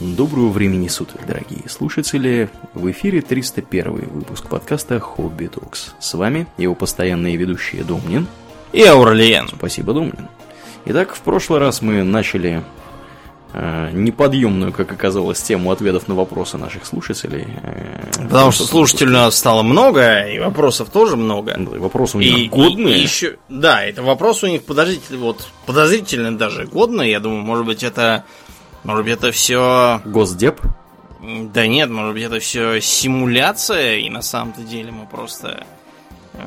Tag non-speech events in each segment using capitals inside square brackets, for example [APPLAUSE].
Доброго времени суток, дорогие слушатели! В эфире 301 выпуск подкаста «Хобби Токс». С вами его постоянные ведущие Домнин и Аурлиен. Спасибо, Домнин. Итак, в прошлый раз мы начали э, неподъемную, как оказалось, тему ответов на вопросы наших слушателей. Э, Потому что слушателей у нас стало много, и вопросов тоже много. Да, и вопросы у них и, годные. И, и еще, да, это вопрос у них подозрительный, вот, подозрительно даже годные. Я думаю, может быть, это может быть, это все... Госдеп? Да нет, может быть, это все симуляция, и на самом-то деле мы просто э,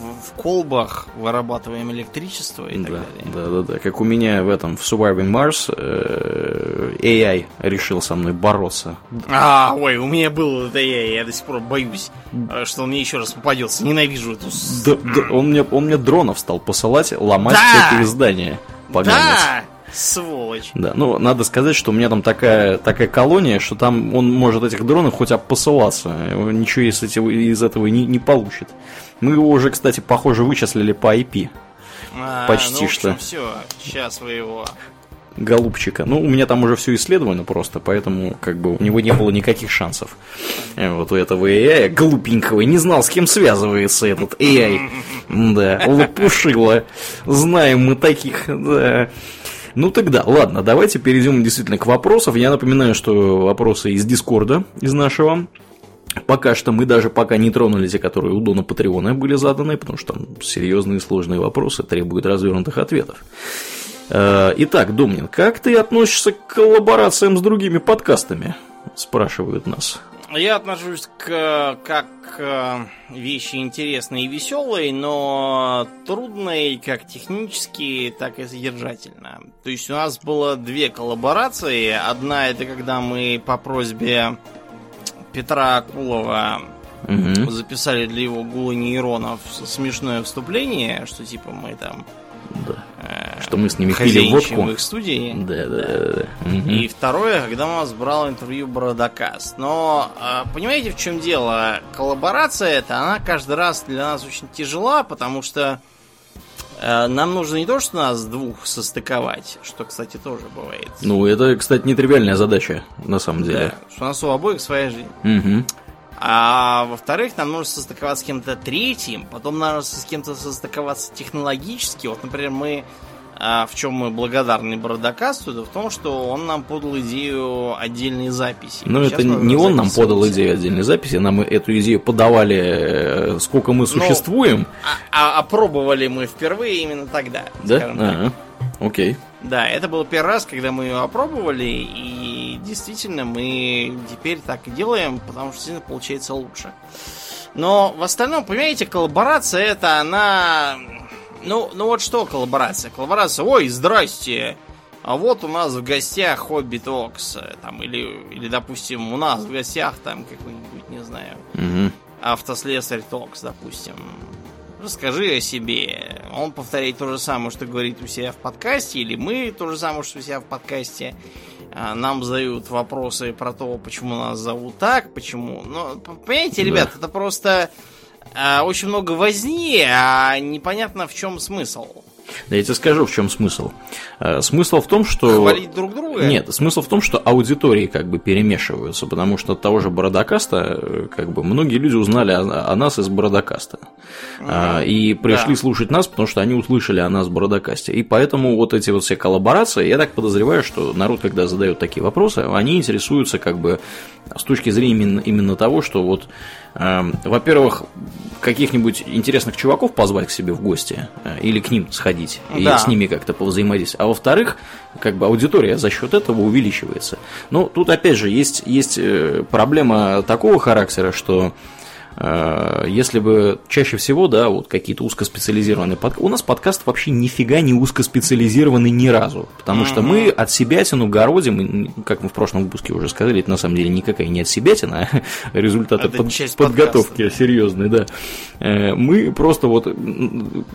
в, в колбах вырабатываем электричество и да, так далее. Да, да, да. Как у меня в этом в Surviving Mars э, AI решил со мной бороться. А, ой, у меня был это AI, я до сих пор боюсь, э, что он мне еще раз попадется. Ненавижу эту. Да, да, он мне он мне дронов стал посылать, ломать да! всякие здания. Поганец. Да! Сволочь. Да, ну, надо сказать, что у меня там такая, такая колония, что там он может этих дронов хоть посылаться. Ничего из, этого, из этого не, не получит. Мы его уже, кстати, похоже, вычислили по IP. А, Почти ну, в общем, что. все, сейчас вы его голубчика. Ну, у меня там уже все исследовано просто, поэтому как бы у него не было никаких шансов. Э, вот у этого AI глупенького не знал, с кем связывается этот AI. [LAUGHS] Да, лопушило. Знаем мы таких, да. Ну тогда, ладно, давайте перейдем действительно к вопросам. Я напоминаю, что вопросы из Дискорда, из нашего. Пока что мы даже пока не тронули те, которые у Дона Патреона были заданы, потому что там серьезные сложные вопросы требуют развернутых ответов. Э, итак, Домнин, как ты относишься к коллаборациям с другими подкастами? Спрашивают нас. Я отношусь к как к вещи интересной и веселой, но трудной как технически, так и содержательно. То есть у нас было две коллаборации. Одна это когда мы по просьбе Петра Акулова угу. записали для его гула нейронов смешное вступление, что типа мы там да. Что мы с ними пили водку. в их студии. Да, да, да. да. И второе, когда у нас брал интервью Бородокаст. Но э, понимаете, в чем дело? Коллаборация это, она каждый раз для нас очень тяжела, потому что э, нам нужно не то, что нас двух состыковать, что, кстати, тоже бывает. Ну, это, кстати, нетривиальная задача, на самом деле. Да, что у нас у обоих своя жизнь. Угу. А во-вторых, нам нужно состыковаться с кем-то третьим, потом надо с кем-то состыковаться технологически. Вот, например, мы а в чем мы благодарны Бродокасту, это в том, что он нам подал идею отдельной записи. Ну, это не он нам подал идею отдельной записи, нам эту идею подавали, э, сколько мы ну, существуем. Ну, а, а опробовали мы впервые именно тогда. Да? Ага. Окей. Да, это был первый раз, когда мы ее опробовали, и действительно мы теперь так и делаем, потому что действительно получается лучше. Но в остальном, понимаете, коллаборация это она... Ну, ну вот что коллаборация? Коллаборация, ой, здрасте, а вот у нас в гостях Хобби Токс, там, или, или, допустим, у нас в гостях там какой-нибудь, не знаю, угу. автослесарь Токс, допустим. Расскажи о себе. Он повторяет то же самое, что говорит у себя в подкасте, или мы то же самое, что у себя в подкасте. А, нам задают вопросы про то, почему нас зовут так, почему. Но, понимаете, ребят, да. это просто а, очень много возни, а непонятно в чем смысл. Да я тебе скажу, в чем смысл. Э, смысл в том, что... Хвалить друг друга? Нет, смысл в том, что аудитории как бы перемешиваются, потому что от того же Бородокаста, э, как бы, многие люди узнали о, о нас из Бородокаста. Mm-hmm. И пришли да. слушать нас, потому что они услышали о нас в Бородокасте. И поэтому вот эти вот все коллаборации, я так подозреваю, что народ, когда задает такие вопросы, они интересуются как бы с точки зрения именно, именно того, что вот, во-первых, каких-нибудь интересных чуваков позвать к себе в гости э, или к ним сходить да. и с ними как-то повзаимодействовать. А во-вторых, как бы аудитория за счет этого увеличивается. Но тут опять же есть, есть э, проблема такого характера, что если бы чаще всего, да, вот какие-то узкоспециализированные подкасты, у нас подкаст вообще нифига не узкоспециализированный ни разу, потому что мы от себятину городим, как мы в прошлом выпуске уже сказали, это на самом деле никакая не от себятина, а [LAUGHS] результаты под, подготовки подкаста. серьезные, да. Э, мы просто вот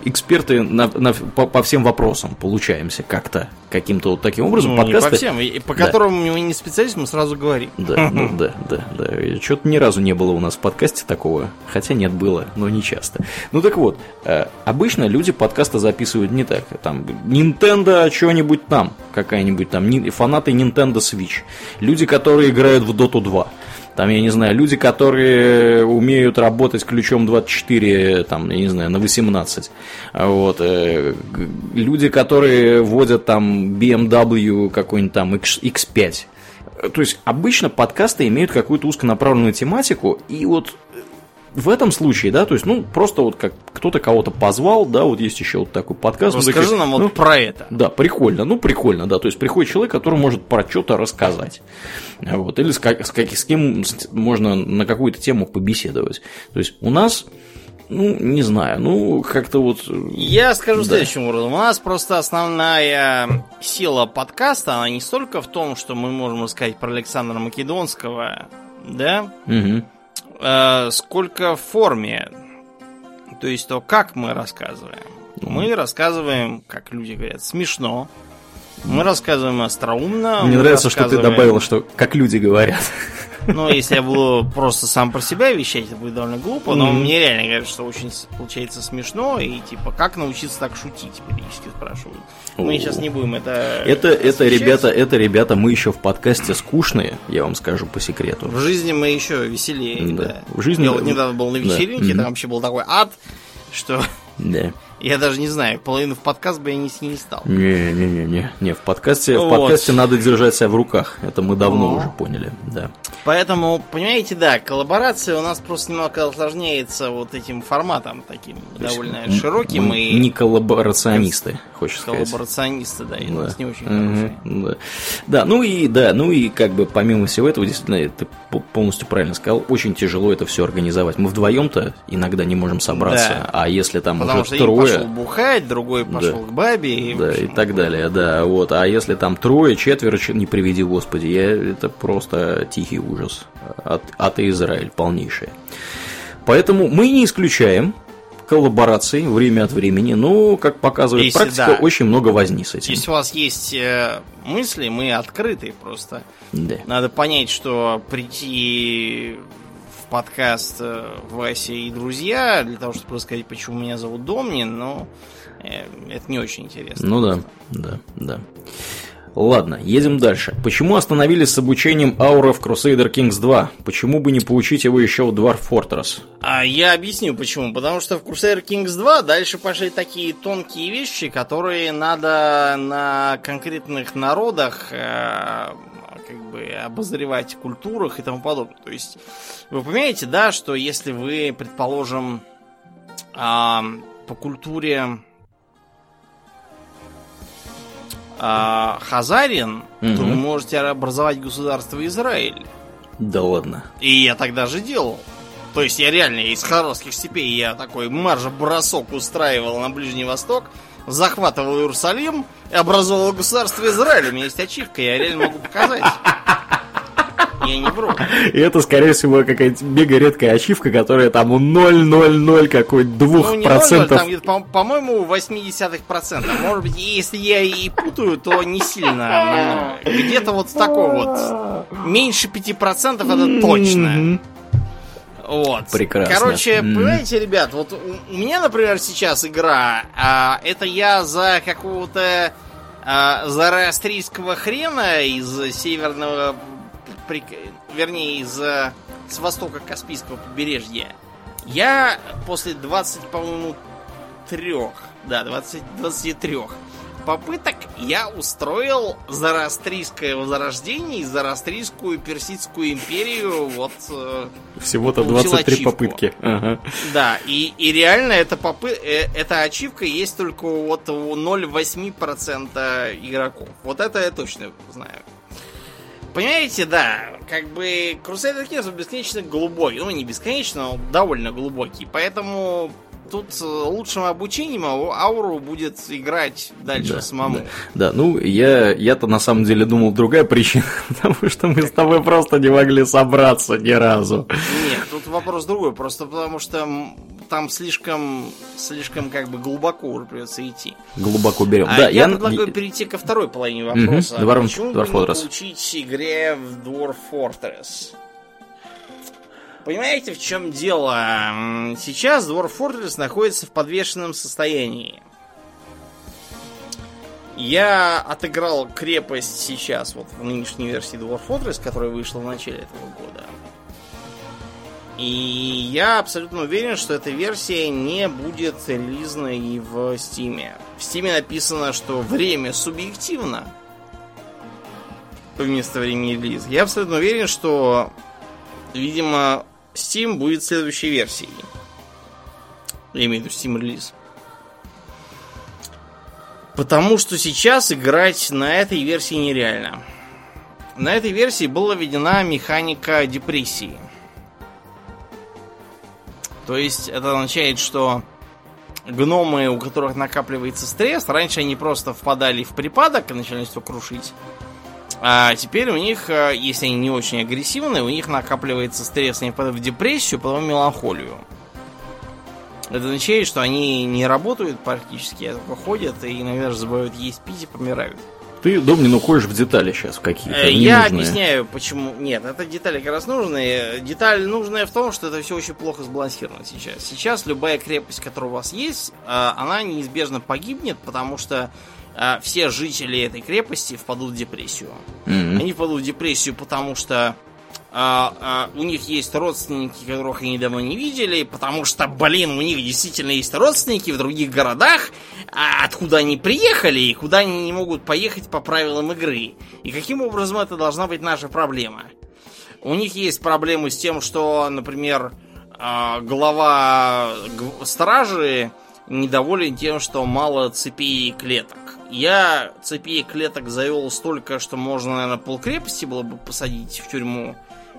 эксперты на, на, по, по всем вопросам получаемся как-то, каким-то вот таким образом. Ну, подкасты... не по всем, и по да. которым мы не специалист, мы сразу говорим. Да, ну да, да, да. Что-то ни разу не было у нас в подкасте такого такого. Хотя нет, было, но не часто. Ну так вот, э, обычно люди подкасты записывают не так. Там Nintendo что-нибудь там, какая-нибудь там, фанаты Nintendo Switch. Люди, которые играют в Dota 2. Там, я не знаю, люди, которые умеют работать ключом 24, там, я не знаю, на 18. Вот. Э, люди, которые водят там BMW какой-нибудь там X, X5. То есть обычно подкасты имеют какую-то узконаправленную тематику, и вот в этом случае, да, то есть, ну, просто вот как кто-то кого-то позвал, да, вот есть еще вот такой подкаст. Расскажи такие, нам ну, вот про это. Да, прикольно, ну, прикольно, да, то есть приходит человек, который может про что-то рассказать, вот, или с, как, с, как, с кем можно на какую-то тему побеседовать. То есть у нас ну, не знаю, ну, как-то вот... Я скажу да. следующим образом. У нас просто основная сила подкаста, она не столько в том, что мы можем рассказать про Александра Македонского, да? Угу. Э, сколько в форме. То есть то, как мы рассказываем. Мы рассказываем, как люди говорят, смешно. Мы рассказываем остроумно. Мне нравится, рассказываем... что ты добавил, что как люди говорят. Ну, если я буду просто сам про себя вещать, это будет довольно глупо, но mm-hmm. мне реально кажется, что очень получается смешно, и типа, как научиться так шутить, периодически спрашивают. Мы сейчас не будем это. Это, это ребята, это ребята, мы еще в подкасте скучные, я вам скажу по секрету. В жизни мы еще веселее. Да. да. В жизни. Я вот недавно был на вечеринке, да. там вообще был такой ад, что. Да. Я даже не знаю, половину в подкаст бы я нести не стал. Не-не-не, не, в подкасте, вот. в подкасте надо держать себя в руках. Это мы давно О. уже поняли, да. Поэтому, понимаете, да, коллаборация у нас просто немного осложняется вот этим форматом таким То довольно широким мы и. Не коллаборационисты, хочешь сказать. Коллаборационисты, да, и да. у нас не очень угу, да. да, ну и да, ну и как бы помимо всего этого, действительно, ты полностью правильно сказал, очень тяжело это все организовать. Мы вдвоем-то иногда не можем собраться, да. а если там Потому уже трое пошел бухать, другой пошел да. к бабе. И, да, общем, и так далее, да. Вот. А если там трое, четверо, не приведи господи, я, это просто тихий ужас. От, от Израиль полнейшее. Поэтому мы не исключаем коллабораций время от времени, но, как показывает Если, практика, да. очень много возни с этим. Если у вас есть э, мысли, мы открыты просто. Да. Надо понять, что прийти подкаст э, Вася и друзья, для того, чтобы рассказать, почему меня зовут Домнин, но э, это не очень интересно. Ну да, да, да. Ладно, едем дальше. Почему остановились с обучением Аура в Crusader Kings 2? Почему бы не получить его еще в Dwarf Fortress? А я объясню почему. Потому что в Crusader Kings 2 дальше пошли такие тонкие вещи, которые надо на конкретных народах э, как бы обозревать культурах и тому подобное. То есть вы понимаете, да, что если вы, предположим, а, по культуре а, Хазарин, угу. то вы можете образовать государство Израиль. Да ладно. И я тогда же делал. То есть я реально из Харовских степей я такой марш-бросок устраивал на Ближний Восток, захватывал Иерусалим и образовал государство Израиль. У меня есть ачивка, я реально могу показать. Я не вру. И это, скорее всего, какая-то мега редкая ачивка, которая там у 0,00 какой-то 2%. Ну, 0, там где-то, по-моему, 80%. Может быть, если я и путаю, то не сильно. Где-то вот такой вот. Меньше 5% это точно. Вот. Прекрасно. Короче, mm. понимаете, ребят, вот у, у меня, например, сейчас игра, а, это я за какого-то а, зороастрийского хрена из северного вернее, из с востока Каспийского побережья, я после 20, по-моему, трех, да, 20, 23 попыток я устроил Зарастрийское возрождение и Зарастрийскую Персидскую империю вот... Э, Всего-то 23 ачивку. попытки. Ага. Да, и, и реально эта, попы... Э, эта ачивка есть только вот у 0,8% игроков. Вот это я точно знаю. Понимаете, да, как бы Crusader Kings бесконечно глубокий. Ну, не бесконечно, но довольно глубокий. Поэтому тут э, лучшим обучением Ауру будет играть дальше да, самому. Да, да. ну я, я-то на самом деле думал другая причина, [LAUGHS] потому что мы с тобой просто не могли собраться ни разу. Нет, тут вопрос другой, просто потому что там слишком, слишком как бы глубоко уже придется идти. Глубоко берем. А да, я, я предлагаю перейти ко второй половине вопроса. Угу, Почему Dwarf бы не получить игре в Dwarf Fortress? Понимаете, в чем дело? Сейчас Dwarf Fortress находится в подвешенном состоянии. Я отыграл крепость сейчас, вот в нынешней версии Dwarf Fortress, которая вышла в начале этого года. И я абсолютно уверен, что эта версия не будет релизной в Steam. В Steam написано, что время субъективно вместо времени релиза. Я абсолютно уверен, что, видимо, Steam будет следующей версией. Я имею в виду Steam релиз. Потому что сейчас играть на этой версии нереально. На этой версии была введена механика депрессии. То есть это означает, что гномы, у которых накапливается стресс, раньше они просто впадали в припадок и начали все крушить. А теперь у них, э, если они не очень агрессивные, у них накапливается стресс, они впадают в депрессию, потом в меланхолию. Это означает, что они не работают практически, а только ходят и, наверное, забывают есть, пить и помирают. Ты, Домнин, уходишь в детали сейчас какие-то. Э, я объясняю, почему. Нет, это детали как раз нужные. Деталь нужная в том, что это все очень плохо сбалансировано сейчас. Сейчас любая крепость, которая у вас есть, э, она неизбежно погибнет, потому что э, все жители этой крепости впадут в депрессию. Mm-hmm. Они впадут в депрессию, потому что а, а, у них есть родственники, которых они давно не видели, потому что, блин, у них действительно есть родственники в других городах, а откуда они приехали и куда они не могут поехать по правилам игры. И каким образом это должна быть наша проблема? У них есть проблемы с тем, что, например, а, глава стражи недоволен тем, что мало цепей и клеток. Я цепей клеток завел столько, что можно, наверное, полкрепости было бы посадить в тюрьму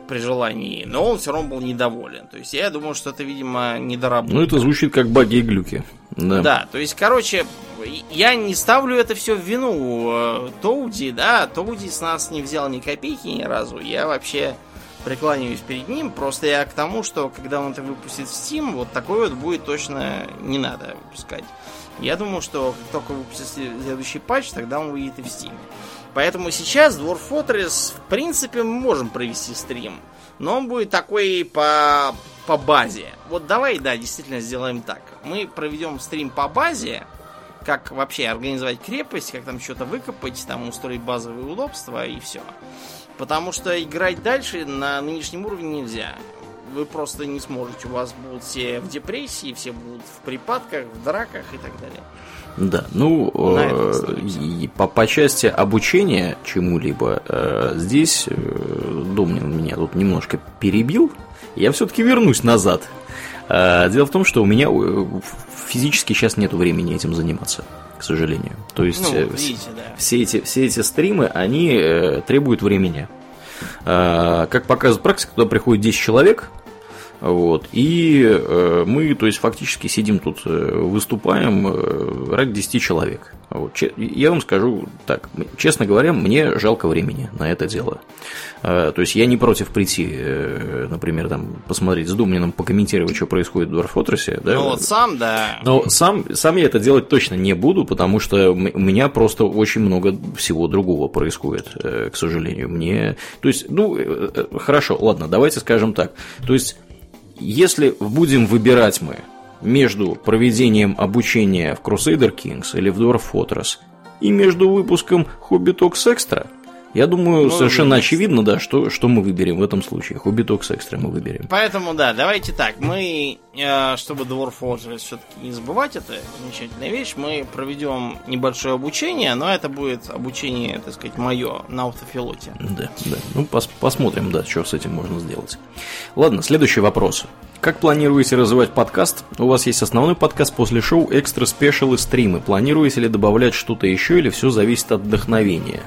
при желании, но он все равно был недоволен. То есть я думаю, что это, видимо, недоработка. Ну, это звучит как баги и глюки. Да. да, то есть, короче, я не ставлю это все в вину э, Тоуди, да, Тоуди с нас не взял ни копейки ни разу. Я вообще преклоняюсь перед ним, просто я к тому, что когда он это выпустит в Steam, вот такой вот будет точно не надо выпускать. Я думаю, что как только выпустит следующий патч, тогда он выйдет и в Steam. Поэтому сейчас Dwarf Fortress, в принципе, мы можем провести стрим. Но он будет такой по, по базе. Вот давай, да, действительно сделаем так. Мы проведем стрим по базе, как вообще организовать крепость, как там что-то выкопать, там устроить базовые удобства и все. Потому что играть дальше на нынешнем уровне нельзя. Вы просто не сможете. У вас будут все в депрессии, все будут в припадках, в драках и так далее. Да, ну, э, по, по части обучения чему-либо, э, здесь э, Домнин меня тут немножко перебил. Я все-таки вернусь назад. Э, дело в том, что у меня э, физически сейчас нет времени этим заниматься, к сожалению. То есть ну, э, видите, да. все, эти, все эти стримы, они э, требуют времени. Э, как показывает практика, туда приходит 10 человек, вот. И э, мы, то есть, фактически сидим тут, э, выступаем э, ради 10 человек. Вот. Я вам скажу так, честно говоря, мне жалко времени на это дело. То есть, я не против прийти, например, там, посмотреть с Думниным, покомментировать, что происходит в Fortress. Да? Ну, вот сам, да. Но сам, сам я это делать точно не буду, потому что у меня просто очень много всего другого происходит, к сожалению. Мне, то есть, ну, хорошо, ладно, давайте скажем так. То есть, если будем выбирать мы между проведением обучения в Crusader Kings или в Dwarf Fortress и между выпуском Hobby Talks Extra, я думаю, ну, совершенно есть. очевидно, да, что, что мы выберем в этом случае. Hobby Talks Extra мы выберем. Поэтому, да, давайте так. Мы, э, чтобы Dwarf Fortress все-таки не забывать, это замечательная вещь, мы проведем небольшое обучение, но это будет обучение, так сказать, мое на автопилоте. Да, да. Ну, пос посмотрим, да, что с этим можно сделать. Ладно, следующий вопрос. Как планируете развивать подкаст? У вас есть основной подкаст после шоу, Extra Special и стримы. Планируете ли добавлять что-то еще или все зависит от вдохновения?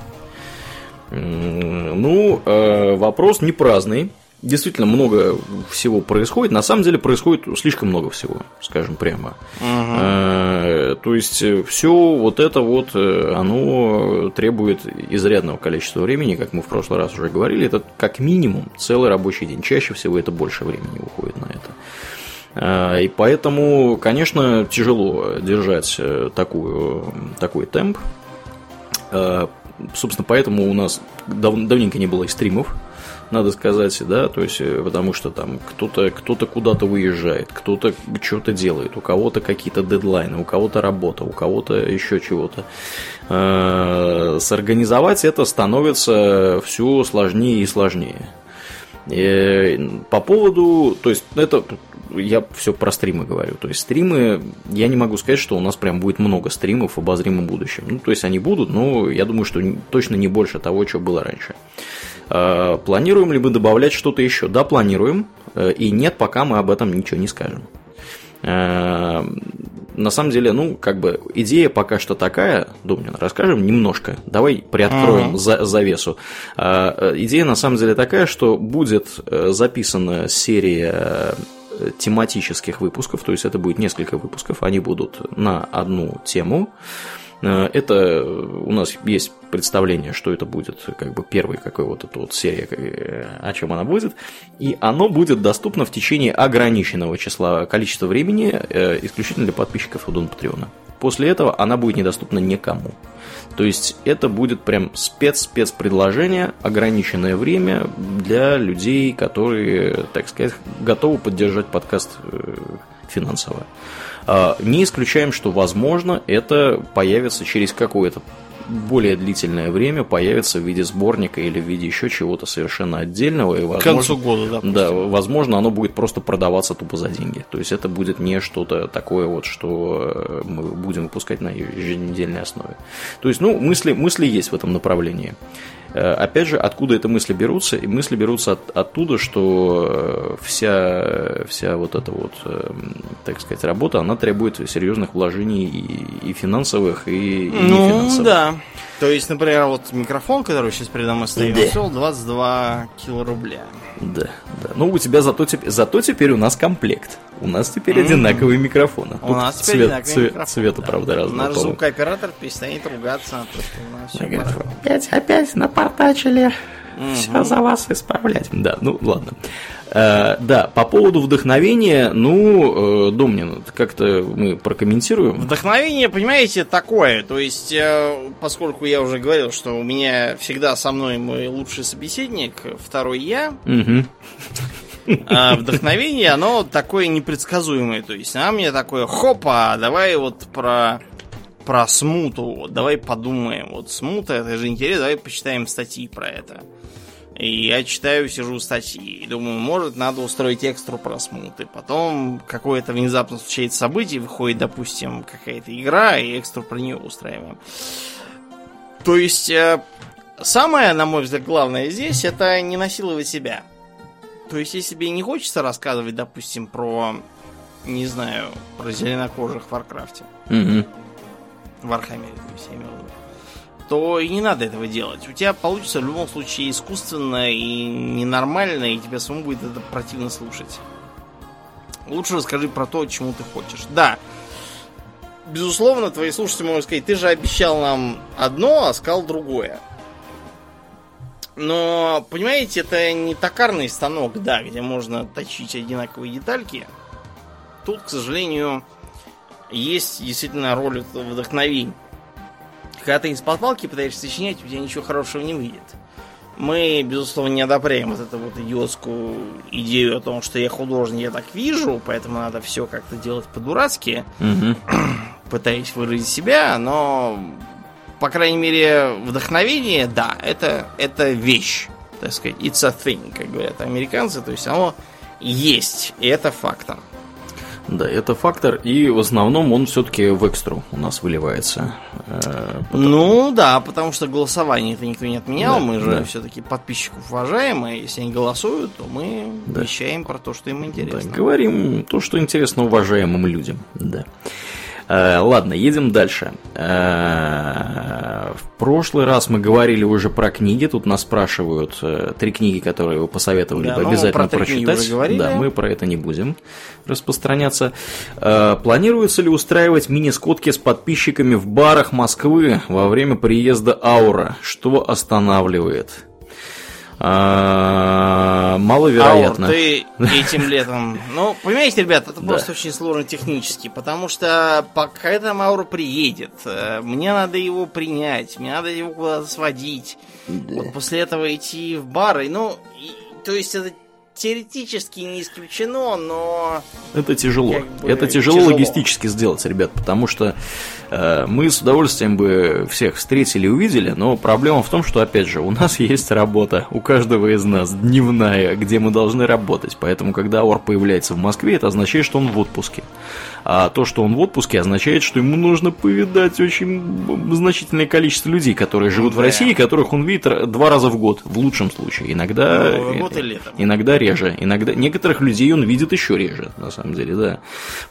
Ну, э, вопрос не праздный. Действительно много всего происходит. На самом деле происходит слишком много всего, скажем прямо. Угу. То есть все вот это вот, э, оно требует изрядного количества времени, как мы в прошлый раз уже говорили. Это как минимум целый рабочий день. Чаще всего это больше времени уходит на это. И поэтому, конечно, тяжело держать такую, такой темп собственно, поэтому у нас дав давненько не было стримов надо сказать, да, то есть, э, потому что там кто-то кто куда-то выезжает, кто-то что-то делает, у кого-то какие-то дедлайны, у кого-то работа, у кого-то еще чего-то. Э, сорганизовать это становится все сложнее и сложнее. И по поводу, то есть это я все про стримы говорю. То есть стримы, я не могу сказать, что у нас прям будет много стримов в обозримом будущем. Ну, то есть они будут, но я думаю, что точно не больше того, что было раньше. Э, планируем ли мы добавлять что-то еще? Да, планируем. Э, и нет, пока мы об этом ничего не скажем. Э, на самом деле, ну, как бы идея пока что такая, Думнин, расскажем немножко. Давай приоткроем за, завесу. Идея на самом деле такая, что будет записана серия тематических выпусков, то есть это будет несколько выпусков, они будут на одну тему. Э, это у нас есть представление, что это будет как бы первый какой вот эта вот серия, э, о чем она будет, и оно будет доступно в течение ограниченного числа количества времени э, исключительно для подписчиков Удон Патреона. После этого она будет недоступна никому. То есть это будет прям спец-спец предложение, ограниченное время для людей, которые, так сказать, готовы поддержать подкаст финансово. А, не исключаем, что, возможно, это появится через какое-то более длительное время появится в виде сборника или в виде еще чего-то совершенно отдельного. И, возможно, К концу года, допустим. Да, возможно, оно будет просто продаваться тупо за деньги. То есть это будет не что-то такое вот, что э, мы будем выпускать на еженедельной основе. То есть, ну, мысли, мысли есть в этом направлении. Э, опять же, откуда эти мысли берутся? И мысли берутся от, оттуда, что э, вся, вся вот эта вот, эм, так сказать, работа, она требует серьезных вложений и, и финансовых, и, и ну, нефинансовых. да. То есть, например, вот микрофон, который сейчас передо мной стоит, да. стоил 22 кило рубля. Да, да. Ну, у тебя зато, зато теперь у нас комплект. У нас теперь mm-hmm. одинаковые микрофоны. У Тут нас теперь цвет, одинаковые цвет, микрофоны. Цвета, да. правда, разного. Наш звукооператор перестанет ругаться. То, что у нас все опять, опять напортачили. Mm-hmm. Все за вас исправлять. Да, ну ладно. Э, да, по поводу вдохновения, ну, э, Домнин, как-то мы прокомментируем. Вдохновение, понимаете, такое. То есть, э, поскольку я уже говорил, что у меня всегда со мной мой лучший собеседник, второй я. Угу. А вдохновение, оно такое непредсказуемое. То есть, она мне такое, хопа, давай вот про про смуту, давай подумаем. Вот смута, это же интересно, давай почитаем статьи про это. И я читаю, сижу статьи. И думаю, может, надо устроить экстру просмотр. Потом какое-то внезапно случается событие, выходит, допустим, какая-то игра, и экстру про нее устраиваем. То есть, э, самое, на мой взгляд, главное здесь, это не насиловать себя. То есть, если тебе не хочется рассказывать, допустим, про, не знаю, про зеленокожих в Warcraft-е. Угу. Warhammer-е, то есть, я имел в виду то и не надо этого делать. У тебя получится в любом случае искусственно и ненормально, и тебе самому будет это противно слушать. Лучше расскажи про то, чему ты хочешь. Да, безусловно, твои слушатели могут сказать, ты же обещал нам одно, а сказал другое. Но, понимаете, это не токарный станок, да, где можно точить одинаковые детальки. Тут, к сожалению, есть действительно роль вдохновения когда ты из-под палки пытаешься сочинять, у тебя ничего хорошего не выйдет. Мы, безусловно, не одобряем вот эту вот идиотскую идею о том, что я художник, я так вижу, поэтому надо все как-то делать по-дурацки, угу. [CLEARS THROAT] пытаясь выразить себя, но, по крайней мере, вдохновение, да, это, это вещь, так сказать, it's a thing, как говорят американцы, то есть оно есть, и это фактом. Да, это фактор, и в основном он все-таки в экстру у нас выливается. Э, потому... Ну да, потому что голосование это никто не отменял, да, мы же да. все-таки подписчиков уважаем, и если они голосуют, то мы да. вещаем про то, что им интересно. Да, говорим то, что интересно уважаемым людям. Да. Э, ладно, едем дальше. Э, в прошлый раз мы говорили уже про книги. Тут нас спрашивают э, три книги, которые вы посоветовали да, ну, обязательно про прочитать. Да, мы про это не будем распространяться. Планируется ли устраивать мини-скотки с подписчиками в барах Москвы во время приезда Аура? Что останавливает? А, маловероятно. Аур, ты этим летом... Ну, понимаете, ребят, это просто очень сложно технически, потому что пока эта Маура приедет, э, мне надо его принять, мне надо его куда-то сводить. Вот после этого идти в бары. Ну, то есть это теоретически не исключено, но... Это тяжело. Как бы это тяжело, тяжело логистически сделать, ребят, потому что э, мы с удовольствием бы всех встретили и увидели, но проблема в том, что, опять же, у нас [LAUGHS] есть работа, у каждого из нас дневная, где мы должны работать. Поэтому, когда Ор появляется в Москве, это означает, что он в отпуске. А то, что он в отпуске, означает, что ему нужно повидать очень значительное количество людей, которые живут да. в России, которых он видит два раза в год, в лучшем случае. Иногда, год и летом. иногда реже. Иногда некоторых людей он видит еще реже, на самом деле, да.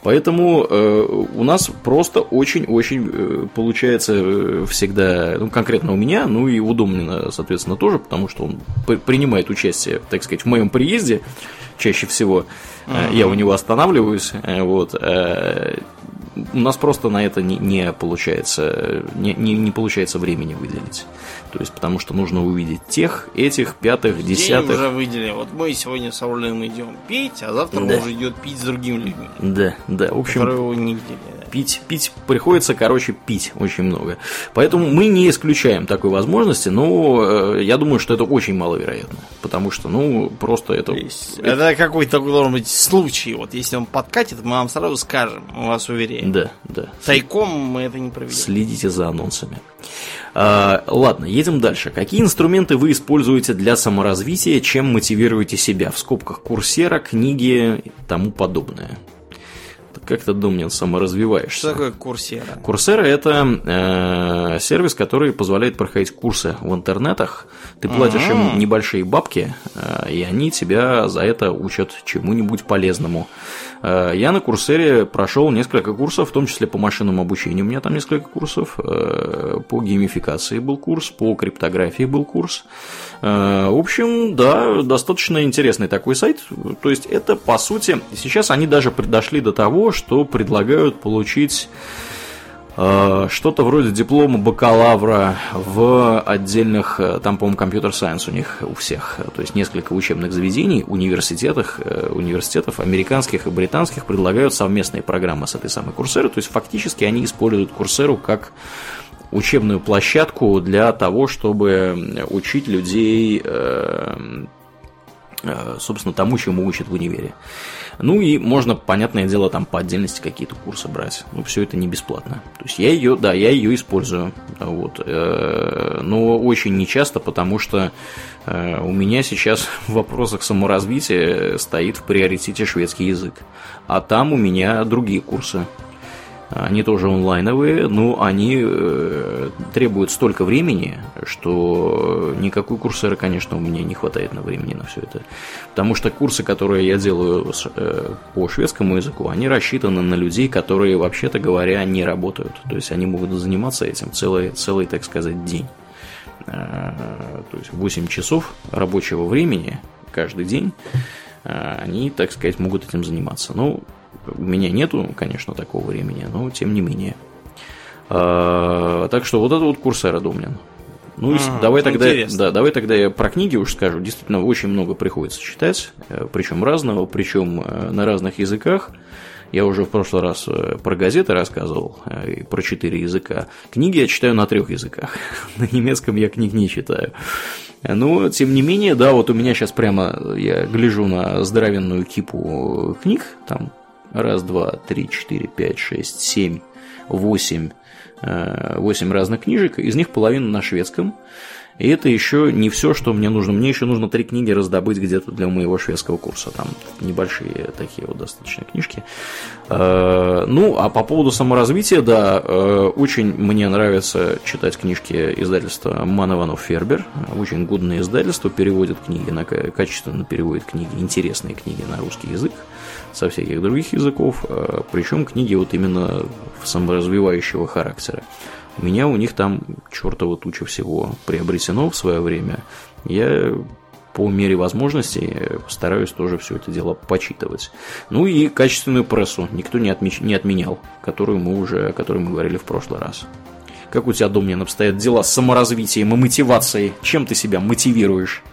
Поэтому э, у нас просто очень-очень э, получается э, всегда, ну, конкретно у меня, ну и у Домнина, соответственно, тоже, потому что он принимает участие, так сказать, в моем приезде чаще всего. Uh-huh. Я у него останавливаюсь, э, вот у нас просто на это не, не получается, не, не, не получается времени выделить. То есть, потому что нужно увидеть тех, этих, пятых, десятых. День уже выделили. Вот мы сегодня с Орлиным идем пить, а завтра да. он уже идет пить с другими людьми. Да, да. В общем, его не видели. Да. Пить, пить приходится, короче, пить очень много. Поэтому мы не исключаем такой возможности, но э, я думаю, что это очень маловероятно. Потому что, ну, просто это. Есть, это, это какой-то должен быть случай. Вот если он подкатит, мы вам сразу скажем, мы вас уверяем. Да, да. Тайком мы это не проведем. Следите за анонсами. А, ладно, едем дальше. Какие инструменты вы используете для саморазвития, чем мотивируете себя? В скобках курсера, книги тому подобное. Как ты, Домнин, саморазвиваешься? Что такое Курсера? Курсера – это э, сервис, который позволяет проходить курсы в интернетах. Ты платишь uh-huh. им небольшие бабки, э, и они тебя за это учат чему-нибудь полезному. Э, я на Курсере прошел несколько курсов, в том числе по машинному обучению. У меня там несколько курсов. Э, по геймификации был курс, по криптографии был курс. Э, в общем, да, достаточно интересный такой сайт. То есть, это по сути, сейчас они даже дошли до того, что предлагают получить э, что-то вроде диплома бакалавра в отдельных, э, там, по-моему, компьютер-сайенс у них у всех, то есть несколько учебных заведений, университетах, университетов американских и британских предлагают совместные программы с этой самой Курсерой, то есть фактически они используют Курсеру как учебную площадку для того, чтобы учить людей, э, э, собственно, тому, чему учат в универе. Ну и можно, понятное дело, там по отдельности какие-то курсы брать. Ну, все это не бесплатно. То есть я ее, да, я ее использую. Вот. Э, но очень нечасто, потому что у меня сейчас [LAUGHS] в вопросах саморазвития стоит в приоритете шведский язык. А там у меня другие курсы они тоже онлайновые, но они э, требуют столько времени, что никакой курсера, конечно, у меня не хватает на времени на все это. Потому что курсы, которые я делаю э, по шведскому языку, они рассчитаны на людей, которые, вообще-то говоря, не работают. То есть они могут заниматься этим целый, целый так сказать, день. Э, то есть 8 часов рабочего времени каждый день они, так сказать, могут этим заниматься. Ну, у меня нету, конечно, такого времени, но тем не менее. А, так что вот это вот Курсера Домнин. Ну, а, давай тогда, да, давай тогда я про книги уж скажу. Действительно, очень много приходится читать, э, причем разного, причем э, на разных языках. Я уже в прошлый раз э, про газеты рассказывал, и про четыре языка. Книги я читаю на трех языках. [LAUGHS] на немецком я книг не читаю. Но, тем не менее, да, вот у меня сейчас прямо я гляжу на здоровенную кипу книг, там Раз, два, три, четыре, пять, шесть, семь, восемь, э, восемь разных книжек, из них половина на шведском. И это еще не все, что мне нужно. Мне еще нужно три книги раздобыть где-то для моего шведского курса. Там небольшие такие вот достаточно книжки. Э, ну, а по поводу саморазвития, да, э, очень мне нравится читать книжки издательства Манованов Фербер. Очень годное издательство, переводит книги, на, качественно переводит книги, интересные книги на русский язык со всяких других языков, э, причем книги вот именно саморазвивающего характера. У меня у них там чертова туча всего приобретено в свое время. Я по мере возможностей стараюсь тоже все это дело почитывать. Ну и качественную прессу никто не, отмеч... не отменял, которую мы уже, о которой мы говорили в прошлый раз. Как у тебя, Домнин, обстоят дела с саморазвитием и мотивацией? Чем ты себя мотивируешь?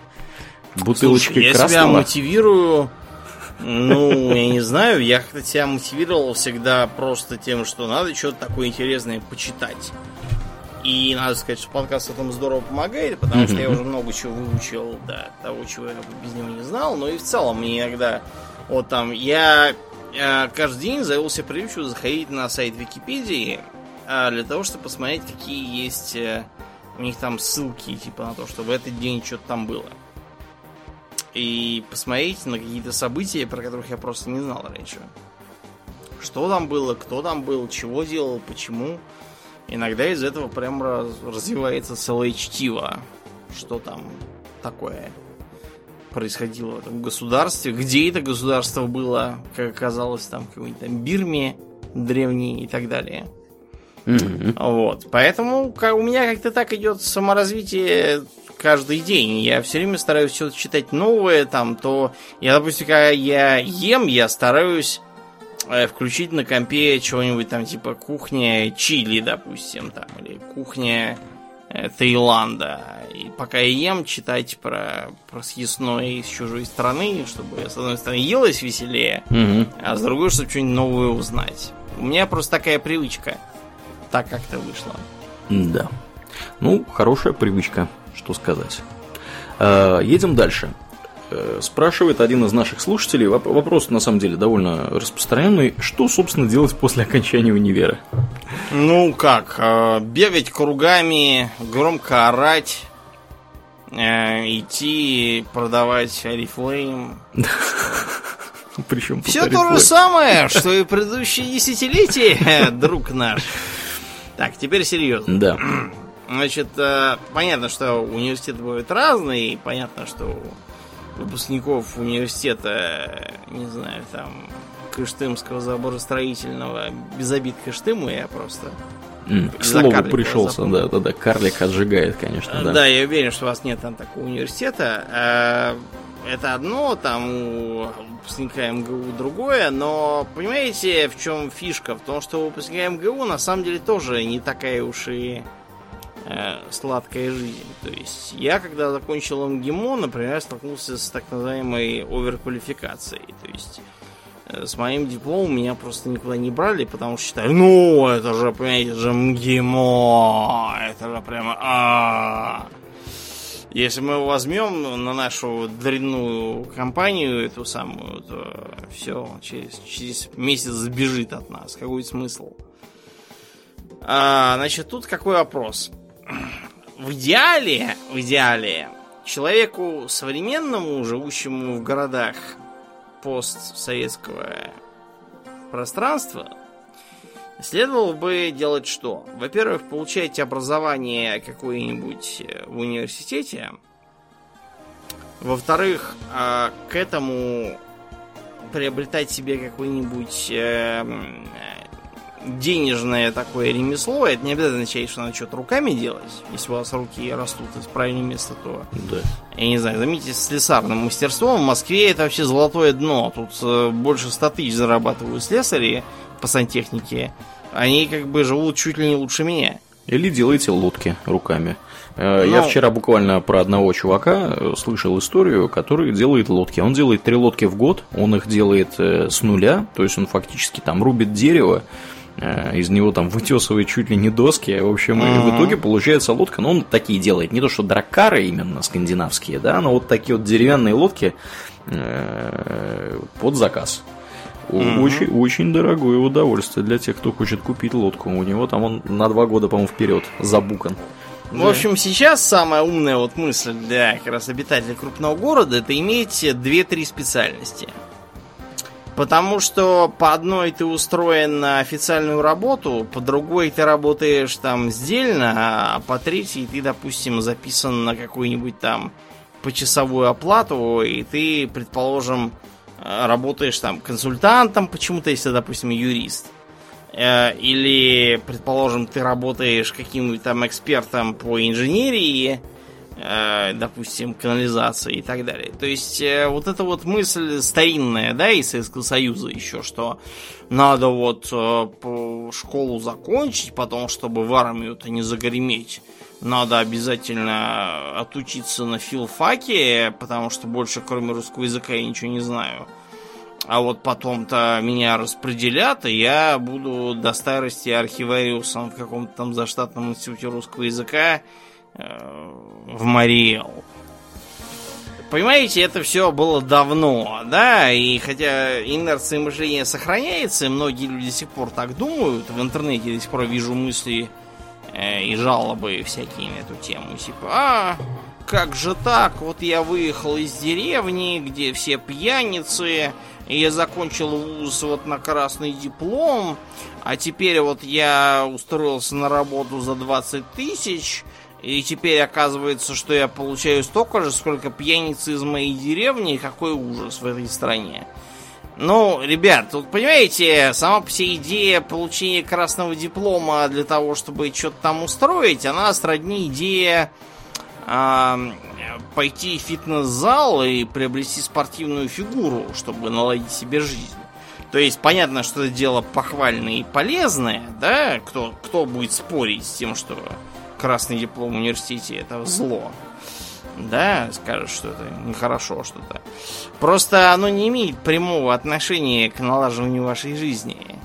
Бутылочкой Слушай, я красного? себя мотивирую ну, я не знаю, я как-то себя мотивировал всегда просто тем, что надо что-то такое интересное почитать. И надо сказать, что подкаст этому здорово помогает, потому mm-hmm. что я уже много чего выучил, да, того, чего я без него не знал. Но и в целом мне иногда, вот там, я э, каждый день завелся привычку заходить на сайт Википедии э, для того, чтобы посмотреть, какие есть э, у них там ссылки, типа на то, что в этот день что-то там было и посмотреть на какие-то события, про которых я просто не знал раньше. Что там было, кто там был, чего делал, почему. Иногда из этого прям раз, развивается целое чтиво, что там такое происходило в этом государстве, где это государство было, как оказалось, там в какой-нибудь там Бирме древней и так далее. Mm-hmm. Вот. Поэтому у меня как-то так идет саморазвитие каждый день. Я все время стараюсь что-то читать новое, там, то... Я, допустим, когда я ем, я стараюсь э, включить на компе чего-нибудь там, типа кухня Чили, допустим, там, или кухня э, Таиланда. И пока я ем, читать про, про съестное из чужой страны, чтобы, с одной стороны, елось веселее, угу. а с другой, чтобы что-нибудь новое узнать. У меня просто такая привычка. Так как-то вышло. Да. Ну, хорошая привычка что сказать. Э, едем дальше. Э, спрашивает один из наших слушателей, вопрос на самом деле довольно распространенный, что, собственно, делать после окончания универа? Ну как, э, бегать кругами, громко орать, идти продавать Арифлейм. [LAUGHS] Причем Все то же самое, [LAUGHS] что и предыдущие десятилетия, друг наш. Так, теперь серьезно. Да. [CLEARS THROAT] Значит, э, понятно, что университеты бывают разные, и понятно, что у выпускников университета, не знаю, там, Кыштымского заборостроительного, без обид Кыштыму, я просто... Mm, к слову пришелся, да, да, да, карлик отжигает, конечно, да. Да, я уверен, что у вас нет там такого университета. Э, это одно, там у выпускника МГУ другое, но понимаете, в чем фишка? В том, что у выпускника МГУ на самом деле тоже не такая уж и э, сладкая жизнь. То есть я, когда закончил МГИМО, например, столкнулся с так называемой оверквалификацией. То есть э, с моим дипломом меня просто никуда не брали, потому что считали, ну, это же, понимаете, же МГИМО, это же прямо а, Если мы его возьмем на нашу дрянную компанию, эту самую, то все, через, через месяц сбежит от нас. Какой смысл? А, значит, тут какой вопрос? В идеале, в идеале, человеку современному, живущему в городах постсоветского пространства, следовало бы делать что? Во-первых, получать образование какое-нибудь в университете. Во-вторых, а, к этому приобретать себе какой-нибудь эм, денежное такое ремесло, это не обязательно означает, что надо что-то руками делать. Если у вас руки растут из правильного места, то... Да. Я не знаю, заметьте, с слесарным мастерством в Москве это вообще золотое дно. Тут э, больше 100 тысяч зарабатывают слесари по сантехнике. Они как бы живут чуть ли не лучше меня. Или делайте лодки руками. Э, я ну, вчера буквально про одного чувака э, слышал историю, который делает лодки. Он делает три лодки в год, он их делает с нуля, то есть он фактически там рубит дерево, из него там вытесывает чуть ли не доски. В общем, и в итоге получается лодка, но он такие делает. Не то, что дракары именно скандинавские, да, но вот такие вот деревянные лодки э, под заказ. Mm-hmm. Очень, очень дорогое удовольствие для тех, кто хочет купить лодку. У него там он на два года, по-моему, вперед забукан. В общем, сейчас самая умная вот мысль для как раз обитателей крупного города это иметь 2-3 специальности. Потому что по одной ты устроен на официальную работу, по другой ты работаешь там сдельно, а по третьей ты, допустим, записан на какую-нибудь там почасовую оплату, и ты, предположим, работаешь там консультантом почему-то, если, допустим, юрист. Э, или, предположим, ты работаешь каким-нибудь там экспертом по инженерии, Э, допустим, канализации и так далее. То есть э, вот эта вот мысль старинная, да, из Советского Союза еще, что надо вот э, школу закончить, потом, чтобы в армию-то не загреметь, надо обязательно отучиться на филфаке, потому что больше кроме русского языка я ничего не знаю. А вот потом-то меня распределят, и я буду до старости архивариусом в каком-то там заштатном институте русского языка э, в Мариэл. Понимаете, это все было давно, да, и хотя инерция мышления сохраняется, многие люди до сих пор так думают, в интернете до сих пор вижу мысли э, и жалобы всякие на эту тему, типа, а, как же так, вот я выехал из деревни, где все пьяницы, и я закончил вуз вот на красный диплом, а теперь вот я устроился на работу за 20 тысяч, и теперь оказывается, что я получаю столько же, сколько пьяницы из моей деревни. Какой ужас в этой стране. Ну, ребят, тут понимаете, сама по себе идея получения красного диплома для того, чтобы что-то там устроить, она сродни идея э, пойти в фитнес-зал и приобрести спортивную фигуру, чтобы наладить себе жизнь. То есть понятно, что это дело похвальное и полезное, да? Кто, кто будет спорить с тем, что красный диплом в университете это зло. Да, скажут, что это нехорошо что-то. Просто оно не имеет прямого отношения к налаживанию вашей жизни.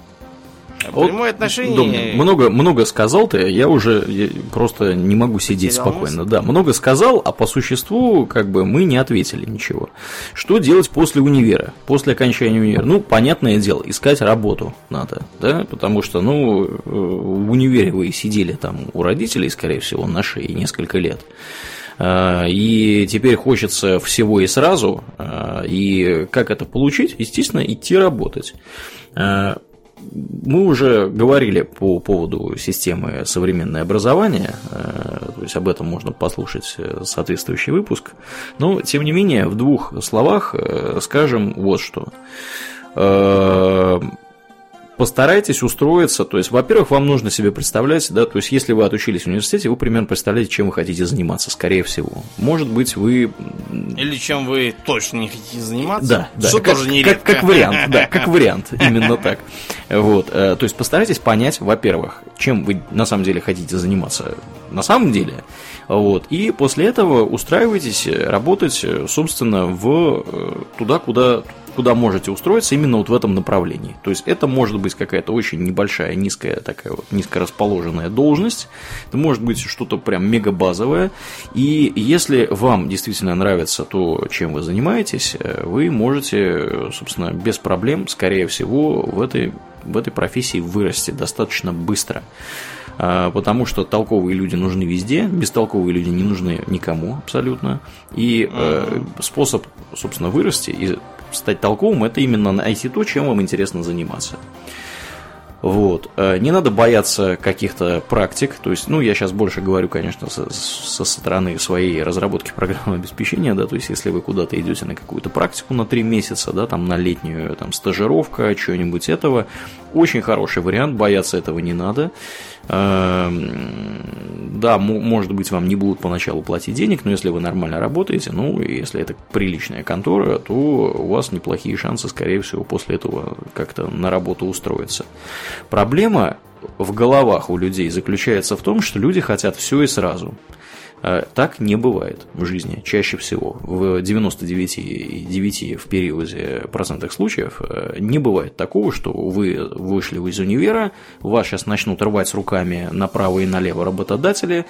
Прямое вот, отношение... Да, много, много сказал ты, я уже я просто не могу сидеть Терял спокойно. Мысль? Да, много сказал, а по существу как бы мы не ответили ничего. Что делать после универа, после окончания универа? Ну, понятное дело, искать работу надо, да, потому что, ну, э, в универе вы сидели там у родителей, скорее всего, на шее несколько лет. А, и теперь хочется всего и сразу. А, и как это получить? Естественно, идти работать. Мы уже говорили по поводу системы современное образование, э, то есть об этом можно послушать э, соответствующий выпуск, но тем не менее в двух словах э, скажем вот что постарайтесь устроиться. То есть, во-первых, вам нужно себе представлять, да, то есть, если вы отучились в университете, вы примерно представляете, чем вы хотите заниматься, скорее всего. Может быть, вы. Или чем вы точно не хотите заниматься. Да, да. Что как, тоже не как, как вариант, да, [LAUGHS] как вариант, именно так. Вот. Э, то есть, постарайтесь понять, во-первых, чем вы на самом деле хотите заниматься на самом деле. Вот. И после этого устраивайтесь работать, собственно, в э, туда, куда куда можете устроиться именно вот в этом направлении. То есть это может быть какая-то очень небольшая, низкая такая вот низко расположенная должность, это может быть что-то прям мега базовое. И если вам действительно нравится то, чем вы занимаетесь, э, вы можете, собственно, без проблем, скорее всего, в этой, в этой профессии вырасти достаточно быстро а, потому что толковые люди нужны везде, бестолковые люди не нужны никому абсолютно. И э, способ, собственно, вырасти и стать толковым, это именно найти то, чем вам интересно заниматься. Вот. Э, не надо бояться каких-то практик. То есть, ну, я сейчас больше говорю, конечно, со, со стороны своей разработки программного обеспечения, да, то есть, если вы куда-то идете на какую-то практику на три месяца, да, там на летнюю там стажировка, что-нибудь этого, очень хороший вариант, бояться этого не надо. Эм, да, может быть, вам не будут поначалу платить денег, но если вы нормально работаете, ну, если это приличная контора, то у вас неплохие шансы, скорее всего, после этого как-то на работу устроиться. Проблема в головах у людей заключается в том, что люди хотят все и сразу. А, так не бывает в жизни чаще всего. В 99,9 в периоде процентах случаев э, не бывает такого, что вы вышли из универа, вас сейчас начнут рвать руками направо и налево работодатели,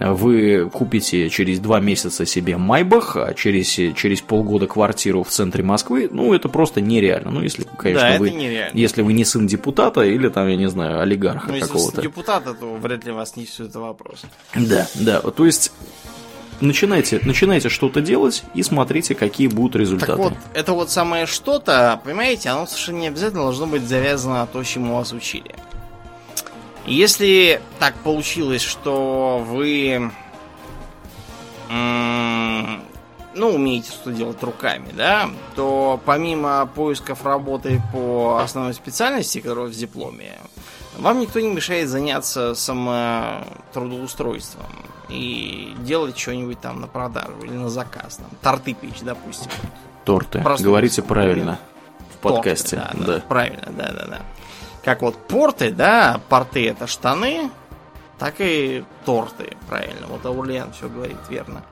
вы купите через два месяца себе Майбах, а через, через полгода квартиру в центре Москвы, ну, это просто нереально. Ну, если, конечно, да, вы, нереально. если вы не сын депутата или там, я не знаю, олигарха ну, какого-то. Если депутата, то вряд ли вас не это вопрос. Да, да, то есть начинайте, начинайте что-то делать и смотрите, какие будут результаты. Так вот, это вот самое что-то, понимаете, оно совершенно не обязательно должно быть завязано на то, чему вас учили. Если так получилось, что вы ну, умеете что делать руками, да, то помимо поисков работы по основной специальности, которая в дипломе, вам никто не мешает заняться самотрудоустройством и делать что-нибудь там на продажу или на заказ. Там, торты печь, допустим. Торты. Просто Говорите правильно в подкасте. Торты, да, да. да, правильно, да, да, да как вот порты, да, порты это штаны, так и торты, правильно. Вот Аурлиан все говорит верно.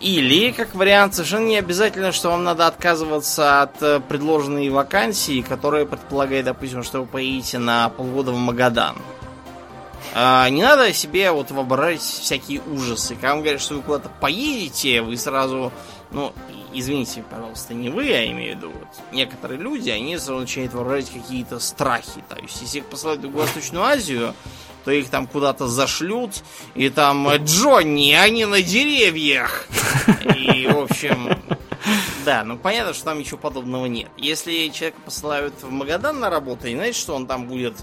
Или, как вариант, совершенно не обязательно, что вам надо отказываться от э, предложенной вакансии, которая предполагает, допустим, что вы поедете на полгода в Магадан. А, не надо себе вот воображать всякие ужасы. Когда вам говорят, что вы куда-то поедете, вы сразу, ну, извините, пожалуйста, не вы, я имею в виду, вот, некоторые люди, они начинают воображать какие-то страхи. То есть, если их посылать в Юго-Восточную Азию, то их там куда-то зашлют, и там э, Джонни, они на деревьях. И, в общем, да, ну понятно, что там ничего подобного нет. Если человека посылают в Магадан на работу, и знаете, что он там будет